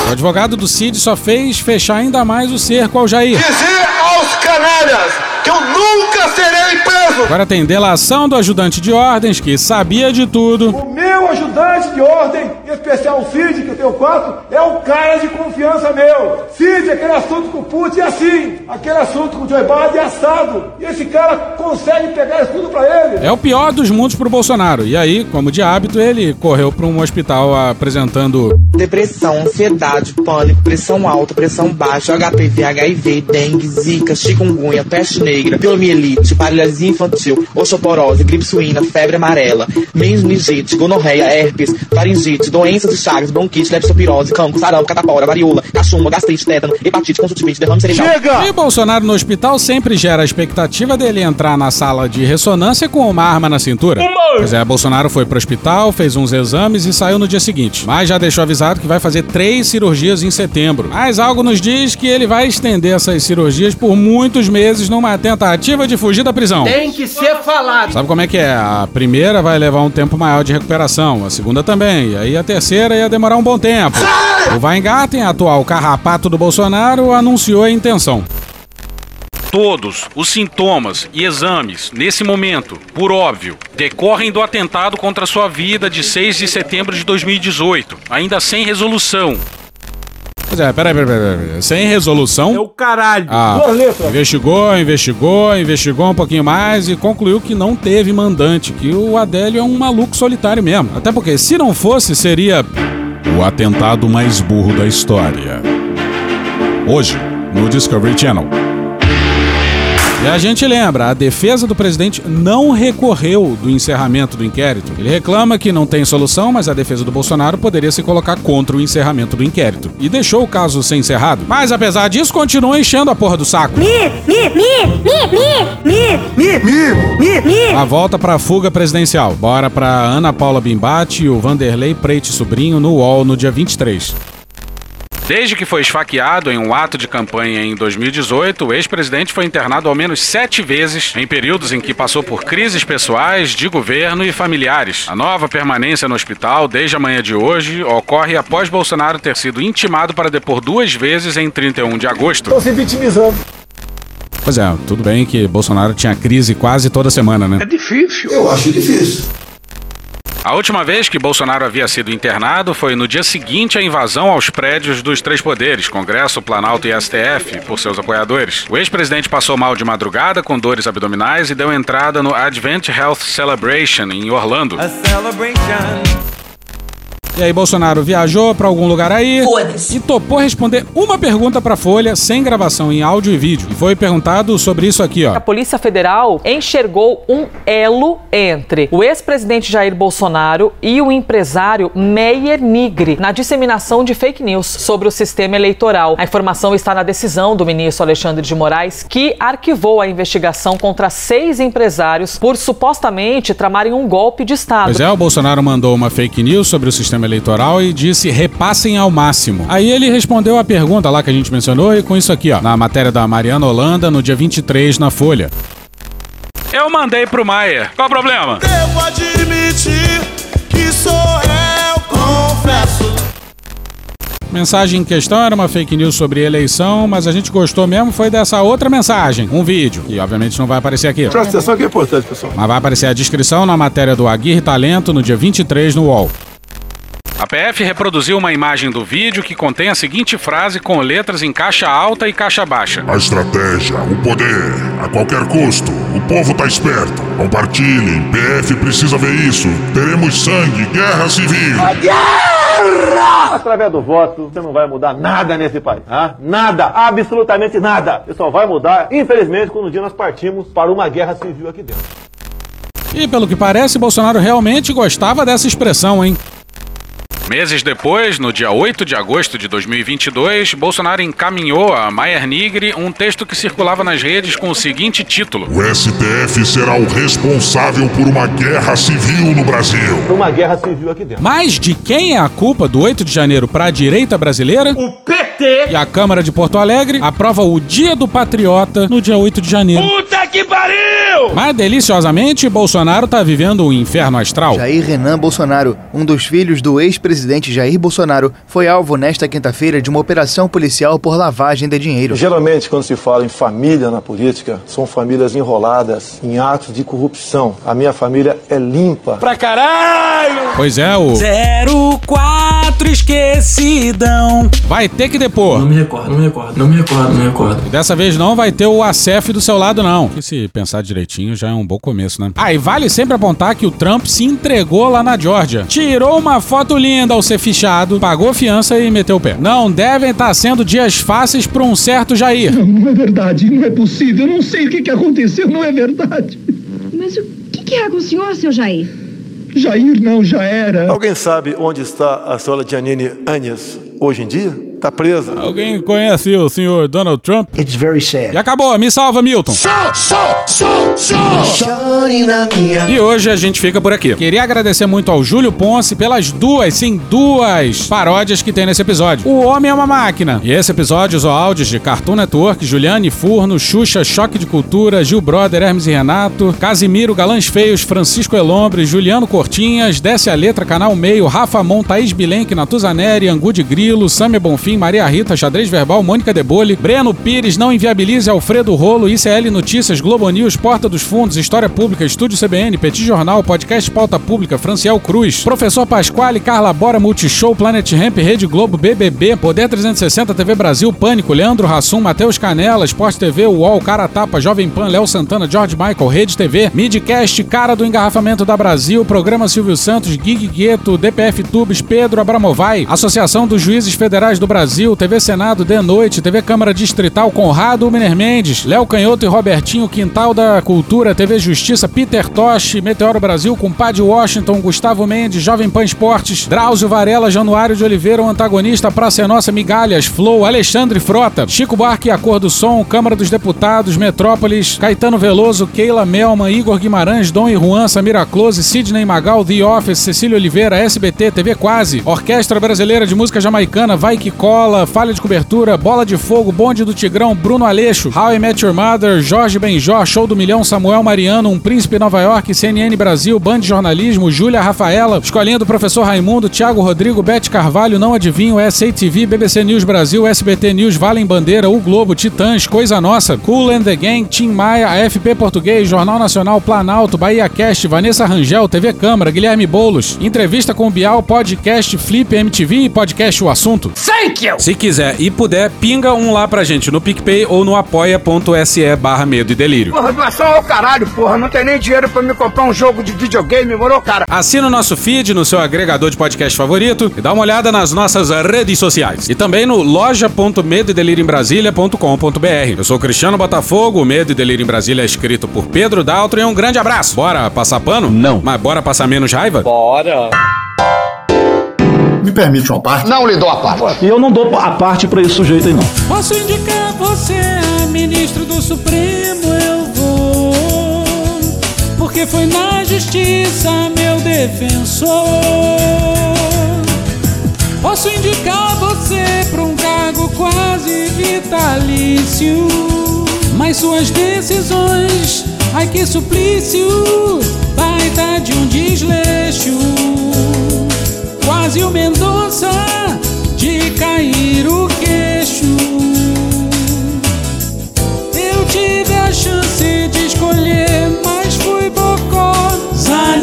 [SPEAKER 2] O advogado do Cid só fez fechar ainda mais o cerco ao Jair.
[SPEAKER 60] Dizer aos canalhas que eu nunca serei preso!
[SPEAKER 2] Agora tem delação do ajudante de ordens que sabia de tudo.
[SPEAKER 26] O meu ajudante de ordem, em especial o Cid, que eu tenho quatro, é um cara de confiança meu. Cid, aquele assunto com o Putin é assim, aquele assunto com o Joe Biden é assado. E esse cara consegue pegar isso tudo pra ele.
[SPEAKER 2] É o pior dos mundos pro Bolsonaro. E aí, como de hábito, ele correu para um hospital apresentando
[SPEAKER 44] Depressão, ansiedade, pânico, pressão alta, pressão baixa, HPV, HIV, dengue, zika, chikungunya, peste negra, piomielite, paralisia infantil, osteoporose, gripe suína, febre amarela, meningite, gonorreia, herpes, faringite, doenças e chagas, bronquite, leptospirose, cancro, sarampo, catapora, varíola, cachumba, gastrite, tétano, hepatite, conjuntivite, derrame cerebral.
[SPEAKER 2] E Bolsonaro no hospital sempre gera a expectativa dele entrar na sala de ressonância com uma arma na cintura. Pois é, Bolsonaro foi pro hospital, fez uns exames e saiu no dia seguinte. Mas já deixou avisado que vai fazer três cirurgias em setembro. Mas algo nos diz que ele vai estender essas cirurgias por muitos meses numa tentativa de fugir da prisão.
[SPEAKER 61] Tem que ser falado.
[SPEAKER 2] Sabe como é que é? A primeira vai levar um tempo maior de recuperação, a segunda também, e aí a terceira ia demorar um bom tempo. O Weingarten, atual carrapato do Bolsonaro, anunciou a intenção.
[SPEAKER 62] Todos os sintomas e exames, nesse momento, por óbvio, decorrem do atentado contra sua vida de 6 de setembro de 2018, ainda sem resolução.
[SPEAKER 2] Pois é, peraí, peraí, peraí, peraí. Sem resolução.
[SPEAKER 53] É o caralho.
[SPEAKER 2] Ah, investigou, investigou, investigou um pouquinho mais e concluiu que não teve mandante, que o Adélio é um maluco solitário mesmo. Até porque, se não fosse, seria o atentado mais burro da história. Hoje, no Discovery Channel. E a gente lembra, a defesa do presidente não recorreu do encerramento do inquérito. Ele reclama que não tem solução, mas a defesa do Bolsonaro poderia se colocar contra o encerramento do inquérito. E deixou o caso ser encerrado. Mas apesar disso, continua enchendo a porra do saco.
[SPEAKER 58] Mi, mi, mi, mi, mi, mi, mi, mi, mi.
[SPEAKER 2] A volta pra fuga presidencial. Bora pra Ana Paula Bimbate e o Vanderlei Preite Sobrinho no UOL no dia 23.
[SPEAKER 62] Desde que foi esfaqueado em um ato de campanha em 2018, o ex-presidente foi internado ao menos sete vezes, em períodos em que passou por crises pessoais, de governo e familiares. A nova permanência no hospital, desde a manhã de hoje, ocorre após Bolsonaro ter sido intimado para depor duas vezes em 31 de agosto.
[SPEAKER 49] Estão se vitimizando.
[SPEAKER 2] Pois é, tudo bem que Bolsonaro tinha crise quase toda semana, né?
[SPEAKER 49] difícil.
[SPEAKER 43] Eu acho difícil.
[SPEAKER 62] A última vez que Bolsonaro havia sido internado foi no dia seguinte à invasão aos prédios dos três poderes, Congresso, Planalto e STF, por seus apoiadores. O ex-presidente passou mal de madrugada com dores abdominais e deu entrada no Advent Health Celebration em Orlando.
[SPEAKER 2] E aí, Bolsonaro viajou pra algum lugar aí e topou responder uma pergunta pra Folha sem gravação em áudio e vídeo. E foi perguntado sobre isso aqui, ó.
[SPEAKER 54] A Polícia Federal enxergou um elo entre o ex-presidente Jair Bolsonaro e o empresário Meyer Nigri na disseminação de fake news sobre o sistema eleitoral. A informação está na decisão do ministro Alexandre de Moraes, que arquivou a investigação contra seis empresários por supostamente tramarem um golpe de Estado.
[SPEAKER 2] Pois é, o Bolsonaro mandou uma fake news sobre o sistema eleitoral e disse repassem ao máximo. Aí ele respondeu a pergunta lá que a gente mencionou e com isso aqui, ó, na matéria da Mariana Holanda, no dia 23, na Folha.
[SPEAKER 62] Eu mandei pro Maia. Qual o problema?
[SPEAKER 63] Devo admitir que sou eu, confesso.
[SPEAKER 2] Mensagem em questão era uma fake news sobre eleição, mas a gente gostou mesmo foi dessa outra mensagem, um vídeo, que obviamente não vai aparecer aqui.
[SPEAKER 49] Presta atenção que é importante, pessoal.
[SPEAKER 2] Mas vai aparecer a descrição na matéria do Aguirre Talento no dia 23 no UOL.
[SPEAKER 62] A PF reproduziu uma imagem do vídeo que contém a seguinte frase com letras em caixa alta e caixa baixa.
[SPEAKER 64] A estratégia, o poder, a qualquer custo. O povo tá esperto. Compartilhem, PF precisa ver isso. Teremos sangue, guerra civil.
[SPEAKER 49] Guerra! Através do voto, você não vai mudar nada nesse país. Ah? Nada, absolutamente nada. Você só vai mudar, infelizmente, quando um dia nós partimos para uma guerra civil aqui dentro.
[SPEAKER 2] E pelo que parece, Bolsonaro realmente gostava dessa expressão, hein?
[SPEAKER 62] Meses depois, no dia 8 de agosto de 2022, Bolsonaro encaminhou a Maier Nigri um texto que circulava nas redes com o seguinte título:
[SPEAKER 64] O STF será o responsável por uma guerra civil no Brasil.
[SPEAKER 49] Uma guerra civil aqui dentro.
[SPEAKER 2] Mas de quem é a culpa do 8 de janeiro para a direita brasileira?
[SPEAKER 49] O PT!
[SPEAKER 2] E a Câmara de Porto Alegre aprova o Dia do Patriota no dia 8 de janeiro.
[SPEAKER 49] Puta que pariu!
[SPEAKER 2] Mas deliciosamente, Bolsonaro tá vivendo um inferno astral.
[SPEAKER 65] Jair Renan Bolsonaro, um dos filhos do ex-presidente presidente Jair Bolsonaro foi alvo nesta quinta-feira de uma operação policial por lavagem de dinheiro.
[SPEAKER 49] Geralmente, quando se fala em família na política, são famílias enroladas em atos de corrupção. A minha família é limpa.
[SPEAKER 53] Pra caralho!
[SPEAKER 2] Pois é, o
[SPEAKER 56] 04 esquecidão.
[SPEAKER 2] vai ter que depor.
[SPEAKER 66] Não me recordo, não me recordo, não me recordo, não me recordo.
[SPEAKER 2] E dessa vez não vai ter o ACF do seu lado, não. Que se pensar direitinho já é um bom começo, né? Ah, e vale sempre apontar que o Trump se entregou lá na Georgia. Tirou uma foto linda ao ser fichado, pagou fiança e meteu o pé. Não devem estar sendo dias fáceis para um certo Jair.
[SPEAKER 67] Não, não é verdade, não é possível. Eu não sei o que, que aconteceu, não é verdade.
[SPEAKER 68] Mas o que, que é com o senhor, seu Jair?
[SPEAKER 67] Jair não, já era.
[SPEAKER 61] Alguém sabe onde está a senhora Janine Anhes hoje em dia? Tá presa.
[SPEAKER 2] Alguém conhece o senhor Donald Trump?
[SPEAKER 67] It's very sad.
[SPEAKER 2] E acabou, me salva, Milton. E hoje a gente fica por aqui. Queria agradecer muito ao Júlio Ponce pelas duas, sim, duas paródias que tem nesse episódio. O Homem é uma Máquina. E esse episódio usou áudios de Cartoon Network, Juliane Furno, Xuxa, Choque de Cultura, Gil Brother, Hermes e Renato, Casimiro, Galãs Feios, Francisco Elombre, Juliano Cortinhas, Desce a Letra, Canal Meio, Rafa Mon, Thaís Bilenque, Natuzaneri, Angu de Grilo, Samia Bonfim, Maria Rita, Xadrez Verbal, Mônica Debole, Breno Pires, Não Inviabilize, Alfredo Rolo, ICL Notícias, Globo News, Porta dos Fundos, História Pública, Estúdio CBN, Petit Jornal, Podcast Pauta Pública, Franciel Cruz, Professor Pasquale, Carla Bora, Multishow, Planet Ramp, Rede Globo, BBB, Poder 360, TV Brasil, Pânico, Leandro Rassum, Matheus Canela, Esporte TV, UOL, Cara Tapa, Jovem Pan, Léo Santana, George Michael, Rede TV, Midcast, Cara do Engarrafamento da Brasil, Programa Silvio Santos, Gig Gueto, DPF Tubes, Pedro Abramovai, Associação dos Juízes Federais do Brasil, TV Senado de Noite, TV Câmara Distrital, Conrado Miner Mendes, Léo Canhoto e Robertinho, Quintal da Cultura, TV Justiça, Peter Tosh, Meteoro Brasil, Compadre Washington, Gustavo Mendes, Jovem Pan Esportes, Drauzio Varela, Januário de Oliveira, o antagonista, Praça é Nossa, Migalhas, Flow, Alexandre Frota, Chico Buarque a Cor do Som, Câmara dos Deputados, Metrópolis, Caetano Veloso, Keila Melman, Igor Guimarães, Dom e Juan, Samira Close, Sidney Magal, The Office, Cecília Oliveira, SBT, TV Quase, Orquestra Brasileira de Música Jamaicana, Vai Que Cola, Falha de Cobertura, Bola de Fogo, Bonde do Tigrão, Bruno Aleixo, How I Met Your Mother, Jorge Benjó, Show do Milhão, Samuel Mariano, Um Príncipe Nova York, CNN Brasil, Band Jornalismo, Júlia Rafaela, Escolinha do Professor Raimundo, Thiago Rodrigo, Bete Carvalho, Não Adivinho, SATV, BBC News Brasil, SBT News, Valem Bandeira, O Globo, Titãs, Coisa Nossa, Cool and the Gang, Tim Maia, AFP Português, Jornal Nacional, Planalto, Bahia Cast, Vanessa Rangel, TV Câmara, Guilherme Boulos, Entrevista com o Bial, Podcast Flip MTV e Podcast O Assunto.
[SPEAKER 58] Thank you!
[SPEAKER 2] Se quiser e puder, pinga um lá pra gente no PicPay ou no apoia.se barra medo e delírio.
[SPEAKER 58] Porra, doação ao caralho, porra. Não tem nem dinheiro pra me comprar um jogo de videogame, moro, cara?
[SPEAKER 2] Assina o nosso feed no seu agregador de podcast favorito e dá uma olhada nas nossas redes sociais. E também no loja.medoedelirioembrasilha.com.br. Eu sou o Cristiano Botafogo, o Medo e Delírio em Brasília é escrito por Pedro Daltro e um grande abraço. Bora passar pano? Não. Mas bora passar menos raiva?
[SPEAKER 58] Bora.
[SPEAKER 67] Me permite uma parte?
[SPEAKER 58] Não lhe dou a parte.
[SPEAKER 67] E eu não dou a parte pra esse sujeito aí, não.
[SPEAKER 56] Posso indicar você a ministro do Supremo, eu vou. Porque foi na justiça meu defensor. Posso indicar você pra um cargo quase vitalício. Mas suas decisões, ai que suplício, baita de um desleixo. Quase o Mendonça de cair o queixo. Eu tive a chance de escolher, mas fui bocó. Zanin,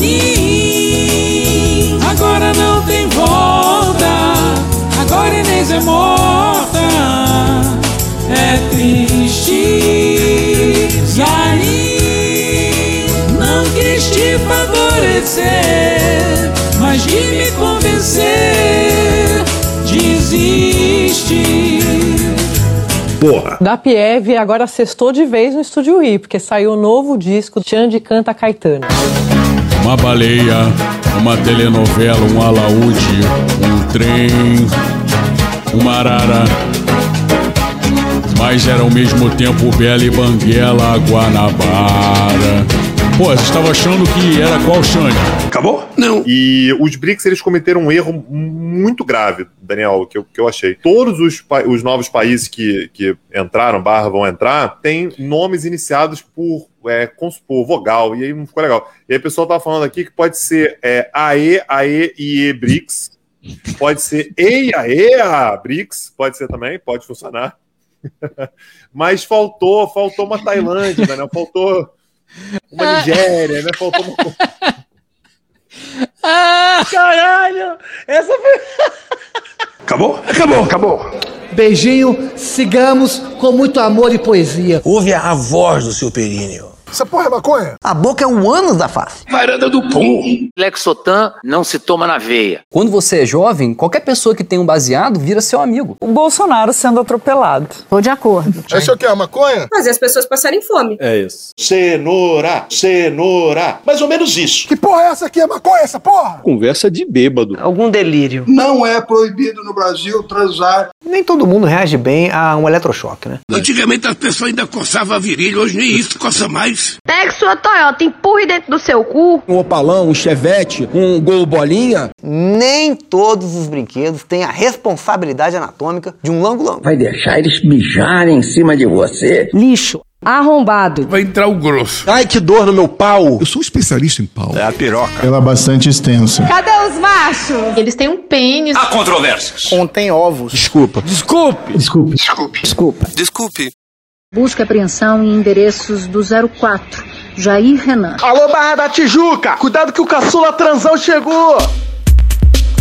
[SPEAKER 56] agora não tem volta. Agora Inês é morta. É triste. Zanin, não quis te favorecer, convencer, desiste.
[SPEAKER 67] Porra.
[SPEAKER 69] Da Pieve agora sextou de vez no Estúdio I, porque saiu o novo disco Xande Canta Caetano.
[SPEAKER 2] Uma baleia, uma telenovela, um alaúde, um trem, uma arara. Mas era ao mesmo tempo Bela e Banguela, Guanabara. Pô, você estava achando que era qual Xande?
[SPEAKER 67] Acabou?
[SPEAKER 70] Não. E os BRICS, eles cometeram um erro muito grave, Daniel, que eu, que eu achei. Todos os, pa- os novos países que, que entraram, barra, vão entrar, têm nomes iniciados por, é, com, por vogal, e aí não ficou legal. E aí o pessoal tava falando aqui que pode ser é, AE, AE, IE, BRICS, pode ser EIA, EA, BRICS, pode ser também, pode funcionar. Mas faltou, faltou uma Tailândia, Daniel, faltou uma Nigéria, né? Faltou uma...
[SPEAKER 58] Ah, caralho! Essa foi.
[SPEAKER 67] Acabou? Acabou, acabou.
[SPEAKER 71] Beijinho, sigamos com muito amor e poesia.
[SPEAKER 72] Ouve a voz do seu períneo.
[SPEAKER 73] Essa porra é maconha?
[SPEAKER 71] A boca é o ânus da face.
[SPEAKER 73] Varanda do pum.
[SPEAKER 74] Lexotan não se toma na veia.
[SPEAKER 72] Quando você é jovem, qualquer pessoa que tem um baseado vira seu amigo.
[SPEAKER 69] O Bolsonaro sendo atropelado.
[SPEAKER 75] Tô de acordo.
[SPEAKER 73] Isso aqui é maconha?
[SPEAKER 75] Fazer as pessoas passarem fome.
[SPEAKER 53] É isso.
[SPEAKER 76] Cenoura, cenoura. Mais ou menos isso.
[SPEAKER 73] Que porra é essa aqui? É maconha essa porra?
[SPEAKER 53] Conversa de bêbado.
[SPEAKER 74] Algum delírio.
[SPEAKER 49] Não é proibido no Brasil transar.
[SPEAKER 65] Nem todo mundo reage bem a um eletrochoque, né?
[SPEAKER 67] Antigamente as pessoas ainda coçavam a virilha, hoje nem isso coça mais.
[SPEAKER 75] Pegue sua Toyota, empurre dentro do seu cu.
[SPEAKER 53] Um opalão, um chevette, um gol bolinha.
[SPEAKER 65] Nem todos os brinquedos têm a responsabilidade anatômica de um lango-lango.
[SPEAKER 67] Vai deixar eles mijarem em cima de você?
[SPEAKER 75] Lixo. Arrombado.
[SPEAKER 67] Vai entrar o grosso.
[SPEAKER 53] Ai, que dor no meu pau.
[SPEAKER 67] Eu sou especialista em pau.
[SPEAKER 53] É a piroca.
[SPEAKER 67] Ela é bastante extensa.
[SPEAKER 75] Cadê os machos? Eles têm um pênis.
[SPEAKER 76] Há controvérsias.
[SPEAKER 65] Contém ovos.
[SPEAKER 53] Desculpa.
[SPEAKER 75] Desculpe.
[SPEAKER 67] Desculpe.
[SPEAKER 65] Desculpe.
[SPEAKER 75] Desculpa.
[SPEAKER 53] Desculpe.
[SPEAKER 75] Busca apreensão em endereços do 04. Jair Renan.
[SPEAKER 49] Alô, Barra da Tijuca! Cuidado que o caçula transão chegou!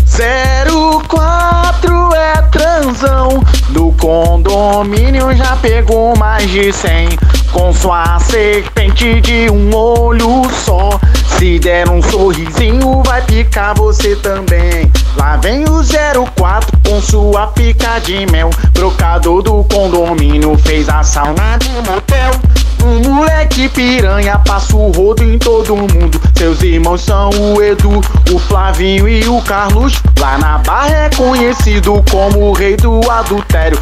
[SPEAKER 49] 04 é transão Do condomínio já pegou mais de 100 Com sua serpente de um olho só. Se der um sorrisinho vai picar você também. Lá vem o 04 com sua pica de mel. Brocador do condomínio fez a sauna de motel um moleque piranha passa o rodo em todo mundo. Seus irmãos são o Edu, o Flavinho e o Carlos. Lá na barra é conhecido como o rei do adultério.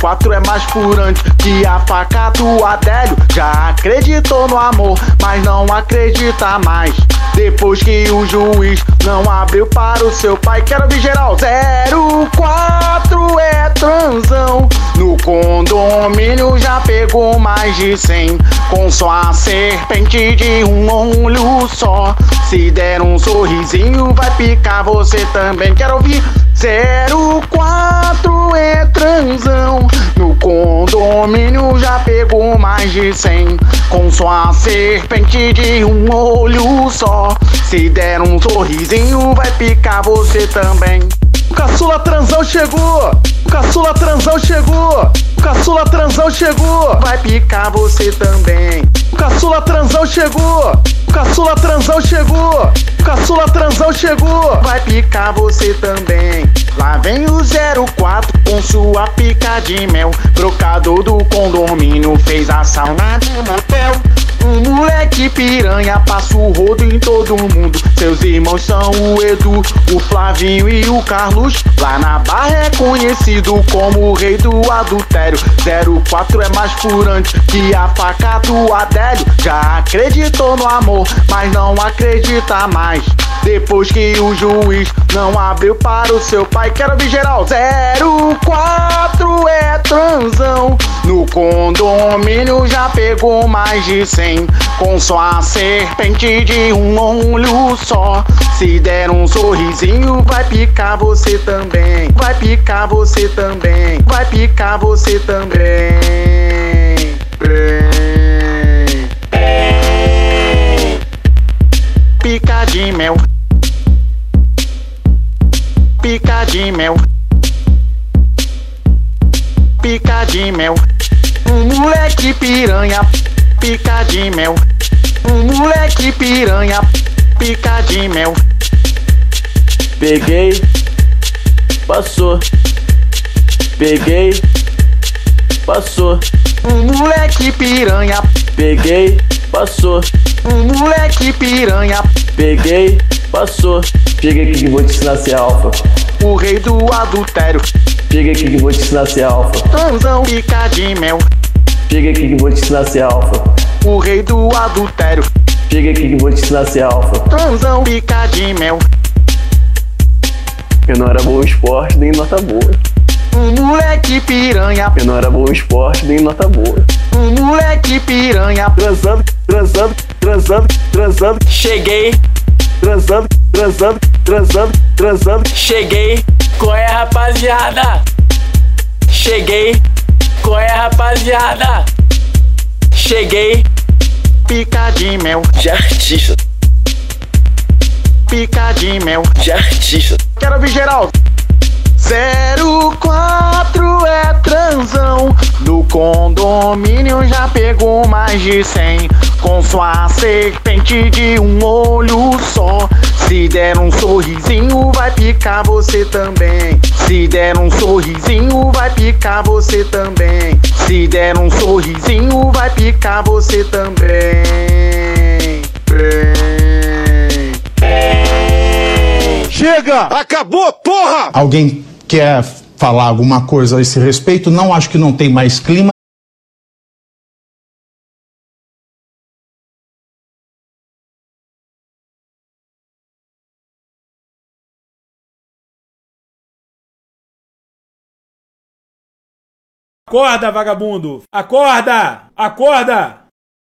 [SPEAKER 49] 04 é mais furante que a faca do Adélio. Já acreditou no amor, mas não acredita mais. Depois que o juiz não abriu para o seu pai, quero ver geral. 04 é transão. No condomínio já pegou mais de 100 com sua serpente de um olho só. Se der um sorrisinho, vai picar você também. Quero ouvir 04 é transão. No condomínio já pegou mais de 100 com sua serpente de um olho só. Se der um sorrisinho, vai picar você também. Caçula transão chegou! O caçula transão chegou! O caçula transão chegou! Vai picar você também! O caçula transão chegou! O caçula transão chegou! O caçula transão chegou! Vai picar você também! Lá vem o 04 com sua pica de mel. Brocador do condomínio fez a sauna de motel. Um moleque piranha passa o rodo em todo mundo. Seus irmãos são o Edu, o Flavinho e o Carlos. Lá na barra é conhecido como o rei do adultério. 04 é mais furante que a faca do Adélio. Já acreditou no amor, mas não acredita mais. Depois que o juiz não abriu para o seu pai, quero ver geral. 04 é transão. No condomínio já pegou mais de 100 com sua serpente de um olho só. Se der um sorrisinho, vai picar você também. Vai picar você também. Vai picar você também. Pica de mel. Pica de mel. Pica de mel. Um moleque piranha. Pica de mel. Um moleque piranha. Pica de mel.
[SPEAKER 53] Peguei. Passou. Peguei. Passou.
[SPEAKER 49] Um moleque piranha.
[SPEAKER 53] Peguei. Passou.
[SPEAKER 49] Um moleque piranha.
[SPEAKER 53] Peguei. Passou. Chega aqui que vou te ensinar a ser alfa.
[SPEAKER 49] O rei do adultério.
[SPEAKER 53] Chega aqui que vou te ensinar a ser alfa.
[SPEAKER 49] Transão pica de mel.
[SPEAKER 53] Chega aqui que vou te ensinar a ser alfa.
[SPEAKER 49] O rei do adultério.
[SPEAKER 53] Chega aqui que vou te ensinar a ser alfa.
[SPEAKER 49] Transão pica de mel.
[SPEAKER 53] Eu não era bom em esporte, nem em nota boa.
[SPEAKER 49] Um moleque piranha.
[SPEAKER 53] Eu não era bom em esporte, nem em nota boa.
[SPEAKER 49] Um moleque piranha.
[SPEAKER 53] Transando, transando, transando, transando.
[SPEAKER 74] Cheguei,
[SPEAKER 53] Transando, transando, transando, transando.
[SPEAKER 74] cheguei. Qual é, rapaziada? Cheguei. Qual é, rapaziada? Cheguei.
[SPEAKER 49] Pica de mel.
[SPEAKER 53] De artista,
[SPEAKER 49] Pica de mel.
[SPEAKER 53] de artista.
[SPEAKER 49] Quero ver geral. 04 é transão. No condomínio já pegou mais de cem Com sua serpente de um olho só Se der um sorrisinho vai picar você também Se der um sorrisinho vai picar você também Se der um sorrisinho vai picar você também
[SPEAKER 77] Chega! Acabou, porra!
[SPEAKER 58] Alguém quer falar alguma coisa a esse respeito? Não acho que não tem mais clima.
[SPEAKER 26] Acorda, vagabundo! Acorda! Acorda!